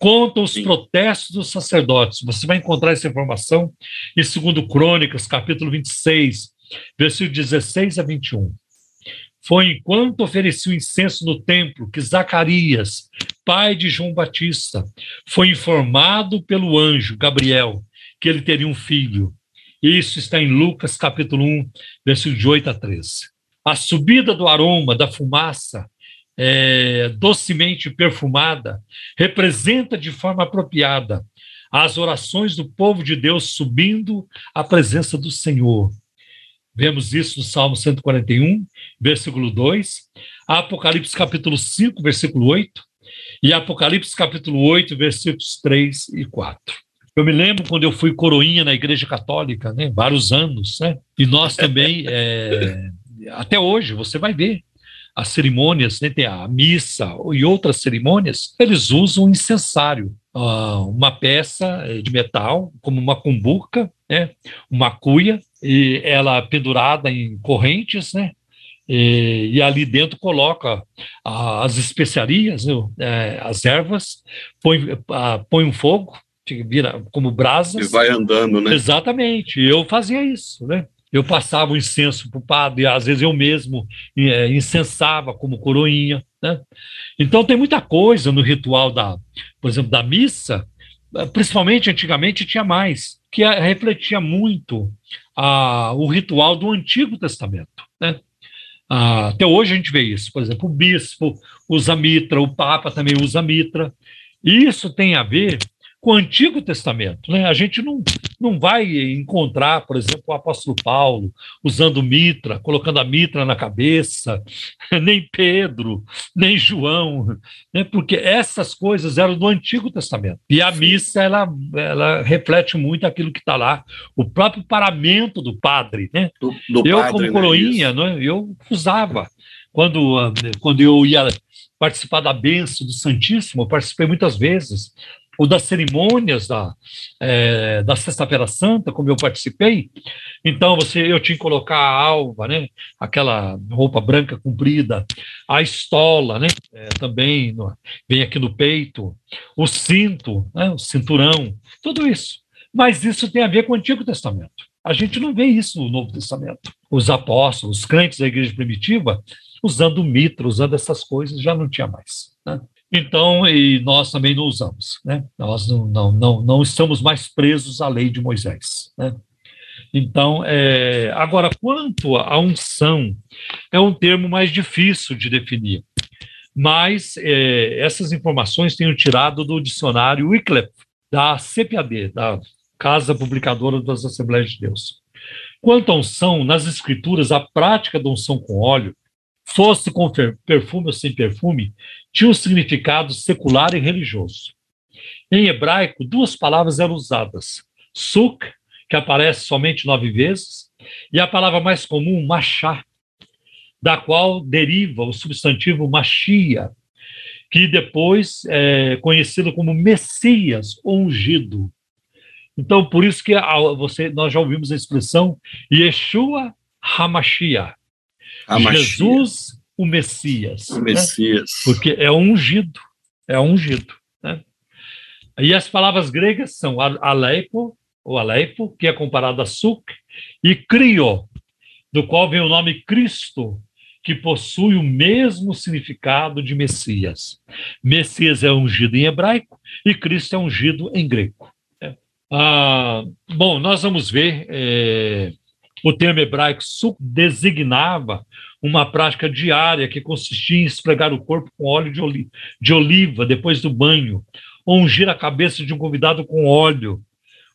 Conta os Sim. protestos dos sacerdotes. Você vai encontrar essa informação em 2 Crônicas, capítulo 26, versículo 16 a 21. Foi enquanto oferecia o incenso no templo que Zacarias, pai de João Batista, foi informado pelo anjo Gabriel que ele teria um filho. Isso está em Lucas capítulo 1, versículo de 8 a 13. A subida do aroma, da fumaça, é, docemente perfumada, representa de forma apropriada as orações do povo de Deus subindo à presença do Senhor. Vemos isso no Salmo 141, versículo 2, Apocalipse capítulo 5, versículo 8, e Apocalipse capítulo 8, versículos 3 e 4. Eu me lembro quando eu fui coroinha na Igreja Católica, né, vários anos, né, e nós também, é, até hoje, você vai ver as cerimônias, né, tem a missa e outras cerimônias, eles usam incensário, uh, uma peça de metal, como uma cumbuca, né, uma cuia, e ela pendurada em correntes, né, e, e, ali dentro coloca as especiarias, né, as ervas, põe, uh, põe um fogo, vira como brasas. E vai andando, né? Exatamente. Eu fazia isso, né? Eu passava o incenso para o padre, às vezes eu mesmo é, incensava como coroinha, né? Então tem muita coisa no ritual da, por exemplo, da missa, principalmente antigamente tinha mais, que refletia muito a, o ritual do Antigo Testamento, né? Ah, até hoje a gente vê isso, por exemplo, o bispo usa mitra, o papa também usa mitra. Isso tem a ver com o Antigo Testamento. Né? A gente não, não vai encontrar, por exemplo, o apóstolo Paulo usando mitra, colocando a mitra na cabeça, nem Pedro, nem João, né? porque essas coisas eram do Antigo Testamento. E a missa, ela, ela reflete muito aquilo que está lá, o próprio paramento do padre. Né? Do, do eu, padre, como né? coroinha, né? eu usava. Quando, quando eu ia participar da benção do Santíssimo, eu participei muitas vezes ou das cerimônias da, é, da Sexta-feira Santa, como eu participei. Então, você, eu tinha que colocar a alva, né? aquela roupa branca comprida, a estola, né? É, também no, vem aqui no peito, o cinto, né? o cinturão, tudo isso. Mas isso tem a ver com o Antigo Testamento. A gente não vê isso no Novo Testamento. Os apóstolos, os crentes da igreja primitiva, usando mitra, usando essas coisas, já não tinha mais. Né? Então, e nós também não usamos. Né? Nós não, não, não, não estamos mais presos à lei de Moisés. Né? Então, é, agora, quanto à unção, é um termo mais difícil de definir. Mas é, essas informações tenho tirado do dicionário Wycliffe, da CPAD, da Casa Publicadora das Assembleias de Deus. Quanto à unção, nas Escrituras, a prática da unção com óleo, fosse com perfume ou sem perfume, tinha um significado secular e religioso. Em hebraico, duas palavras eram usadas: suk, que aparece somente nove vezes, e a palavra mais comum, machá, da qual deriva o substantivo machia, que depois é conhecido como Messias ungido. Então, por isso que você, nós já ouvimos a expressão Yeshua Hamashia. Jesus, o Messias. O né? Messias. Né? Porque é ungido, é ungido. Né? E as palavras gregas são aleipo, ou aleipo, que é comparado a suk, e crio, do qual vem o nome Cristo, que possui o mesmo significado de Messias. Messias é ungido em hebraico e Cristo é ungido em grego. Ah, bom, nós vamos ver. É, o termo hebraico designava uma prática diária que consistia em esfregar o corpo com óleo de, oli de oliva depois do banho, ou ungir a cabeça de um convidado com óleo,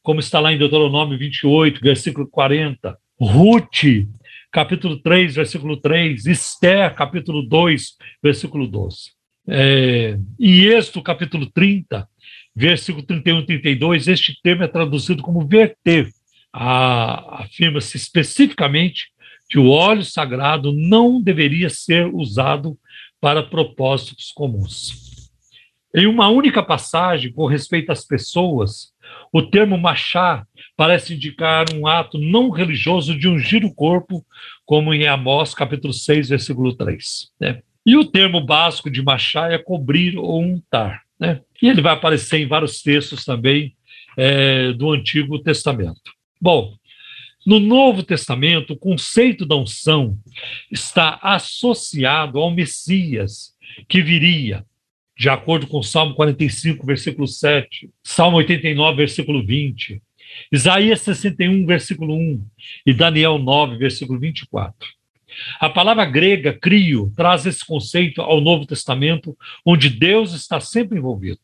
como está lá em Deuteronômio 28, versículo 40. Ruth, capítulo 3, versículo 3. Esther, capítulo 2, versículo 12. É, em Êxodo, capítulo 30, versículo 31 e 32, este termo é traduzido como verter. Afirma-se especificamente que o óleo sagrado não deveria ser usado para propósitos comuns. Em uma única passagem, com respeito às pessoas, o termo machá parece indicar um ato não religioso de ungir o corpo, como em Amós, capítulo 6, versículo 3. Né? E o termo básico de machá é cobrir ou untar. Né? E ele vai aparecer em vários textos também é, do Antigo Testamento. Bom, no Novo Testamento, o conceito da unção está associado ao Messias que viria, de acordo com Salmo 45, versículo 7, Salmo 89, versículo 20, Isaías 61, versículo 1 e Daniel 9, versículo 24. A palavra grega crio traz esse conceito ao Novo Testamento, onde Deus está sempre envolvido.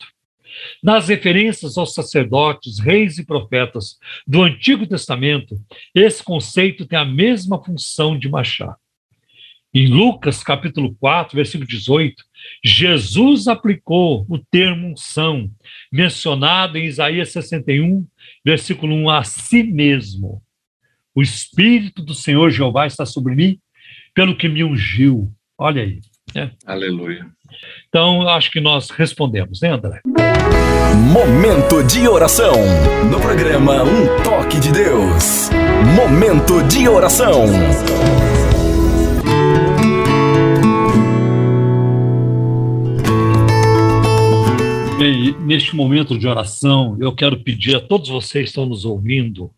Nas referências aos sacerdotes, reis e profetas do Antigo Testamento, esse conceito tem a mesma função de machá. Em Lucas capítulo 4, versículo 18, Jesus aplicou o termo unção, mencionado em Isaías 61, versículo 1, a si mesmo. O Espírito do Senhor Jeová está sobre mim, pelo que me ungiu. Olha aí. Né? Aleluia. Então, acho que nós respondemos, né, André? Momento de oração. No programa Um Toque de Deus. Momento de oração. Bem, neste momento de oração, eu quero pedir a todos vocês que estão nos ouvindo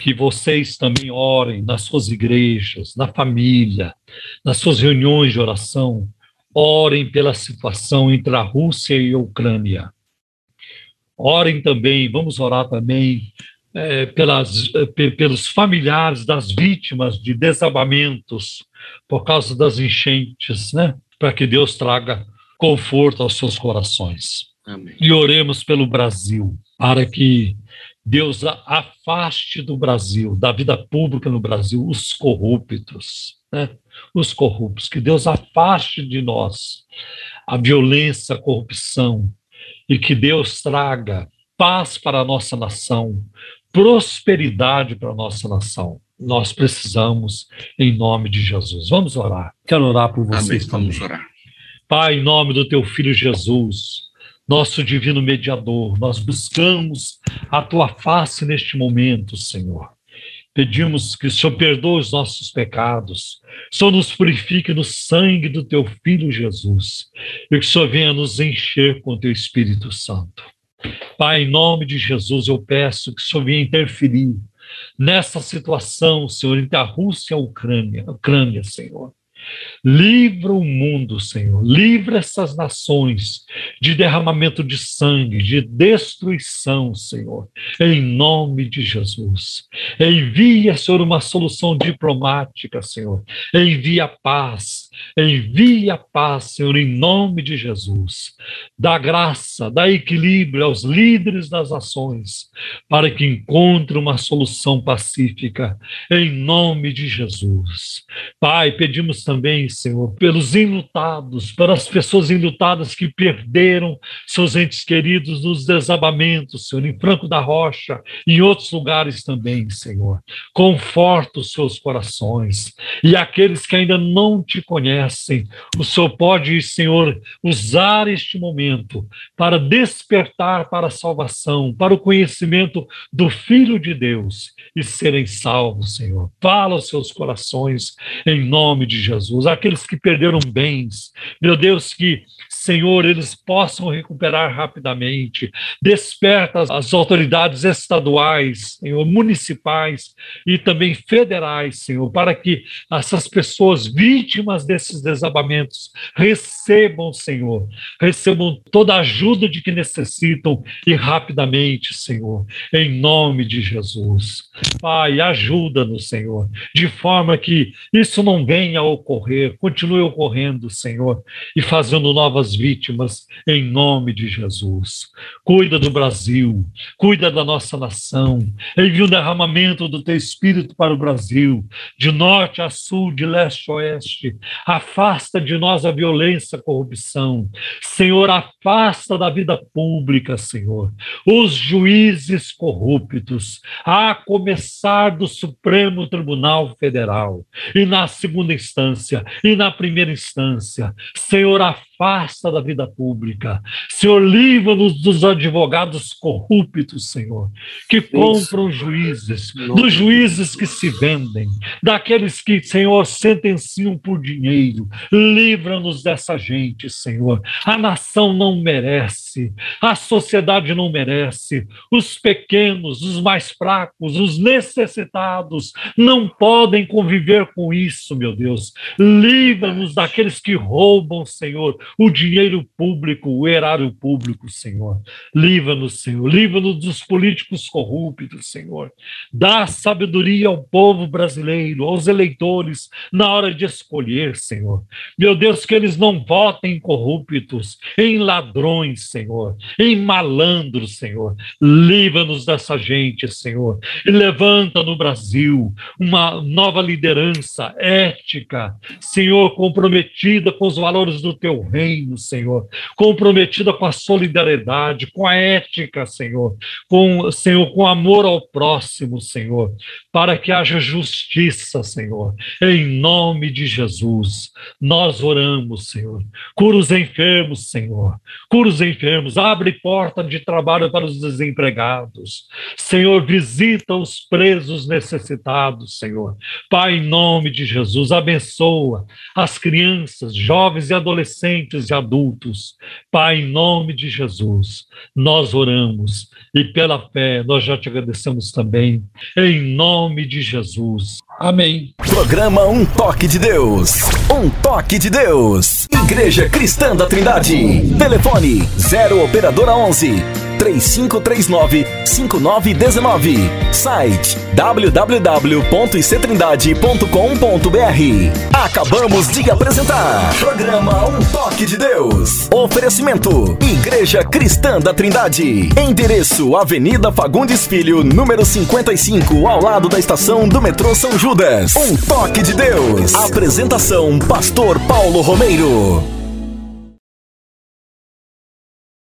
que vocês também orem nas suas igrejas, na família, nas suas reuniões de oração, orem pela situação entre a Rússia e a Ucrânia. Orem também, vamos orar também é, pelas, é, pelos familiares das vítimas de desabamentos por causa das enchentes, né? Para que Deus traga conforto aos seus corações. Amém. E oremos pelo Brasil, para que Deus afaste do Brasil, da vida pública no Brasil, os corruptos, né? os corruptos, que Deus afaste de nós a violência, a corrupção, e que Deus traga paz para a nossa nação, prosperidade para a nossa nação. Nós precisamos, em nome de Jesus. Vamos orar. Quero orar por vocês Amém. Vamos orar. Pai, em nome do teu filho Jesus, nosso divino mediador, nós buscamos a tua face neste momento, Senhor. Pedimos que o Senhor perdoe os nossos pecados, o Senhor nos purifique no sangue do teu Filho Jesus, e que o Senhor venha nos encher com o teu Espírito Santo. Pai, em nome de Jesus, eu peço que o Senhor venha interferir nessa situação, Senhor, entre a Rússia e a Ucrânia, a Ucrânia, Senhor. Livra o mundo, Senhor. Livra essas nações de derramamento de sangue, de destruição, Senhor. Em nome de Jesus. Envia, Senhor, uma solução diplomática, Senhor. Envia paz. Envia paz, Senhor, em nome de Jesus. Dá graça, dá equilíbrio aos líderes das nações, para que encontrem uma solução pacífica, em nome de Jesus. Pai, pedimos também, Senhor, pelos enlutados, pelas pessoas enlutadas que perderam seus entes queridos nos desabamentos, Senhor, em Franco da Rocha em outros lugares também, Senhor. Conforta os seus corações e aqueles que ainda não te conhecem, o Senhor pode, Senhor, usar este momento para despertar para a salvação, para o conhecimento do Filho de Deus e serem salvos, Senhor. Fala aos seus corações em nome de. Jesus, aqueles que perderam bens, meu Deus, que Senhor, eles possam recuperar rapidamente. Desperta as autoridades estaduais, Senhor, municipais e também federais, Senhor, para que essas pessoas vítimas desses desabamentos recebam, Senhor, recebam toda a ajuda de que necessitam e rapidamente, Senhor, em nome de Jesus. Pai, ajuda-nos, Senhor, de forma que isso não venha a ocorrer, continue ocorrendo, Senhor, e fazendo novas vítimas, em nome de Jesus. Cuida do Brasil, cuida da nossa nação, envia um derramamento do teu espírito para o Brasil, de norte a sul, de leste a oeste. Afasta de nós a violência, a corrupção. Senhor, afasta da vida pública, Senhor, os juízes corruptos, a começar do Supremo Tribunal Federal, e na segunda instância, e na primeira instância. Senhor, afasta afasta da vida pública. Senhor, livra-nos dos advogados corruptos, Senhor, que compram juízes, dos juízes que se vendem, daqueles que, Senhor, sentenciam por dinheiro. Livra-nos dessa gente, Senhor. A nação não merece, a sociedade não merece. Os pequenos, os mais fracos, os necessitados não podem conviver com isso, meu Deus. Livra-nos daqueles que roubam, Senhor, o dinheiro dinheiro público, o erário público, Senhor. Livra-nos, Senhor. Livra-nos dos políticos corruptos, Senhor. Dá sabedoria ao povo brasileiro, aos eleitores, na hora de escolher, Senhor. Meu Deus, que eles não votem em corruptos, em ladrões, Senhor, em malandros, Senhor. Livra-nos dessa gente, Senhor. E levanta no Brasil uma nova liderança ética, Senhor, comprometida com os valores do teu reino, Senhor, comprometida com a solidariedade, com a ética, Senhor, com, Senhor, com amor ao próximo, Senhor, para que haja justiça, Senhor. Em nome de Jesus, nós oramos, Senhor. Cura os enfermos, Senhor. Cura os enfermos, abre porta de trabalho para os desempregados. Senhor, visita os presos necessitados, Senhor. Pai, em nome de Jesus, abençoa as crianças, jovens e adolescentes e adultos adultos. Pai, em nome de Jesus, nós oramos e pela fé nós já te agradecemos também. Em nome de Jesus. Amém. Programa Um Toque de Deus. Um Toque de Deus. Igreja Cristã da Trindade. Telefone 0 Operadora 11 3539 5919. Site www.ictrindade.com.br. Acabamos de apresentar programa Um Toque de Deus. Oferecimento Igreja Cristã da Trindade. Endereço Avenida Fagundes Filho, número 55, ao lado da estação do metrô São Judas. Um Toque de Deus. Apresentação Pastor Paulo Romeiro.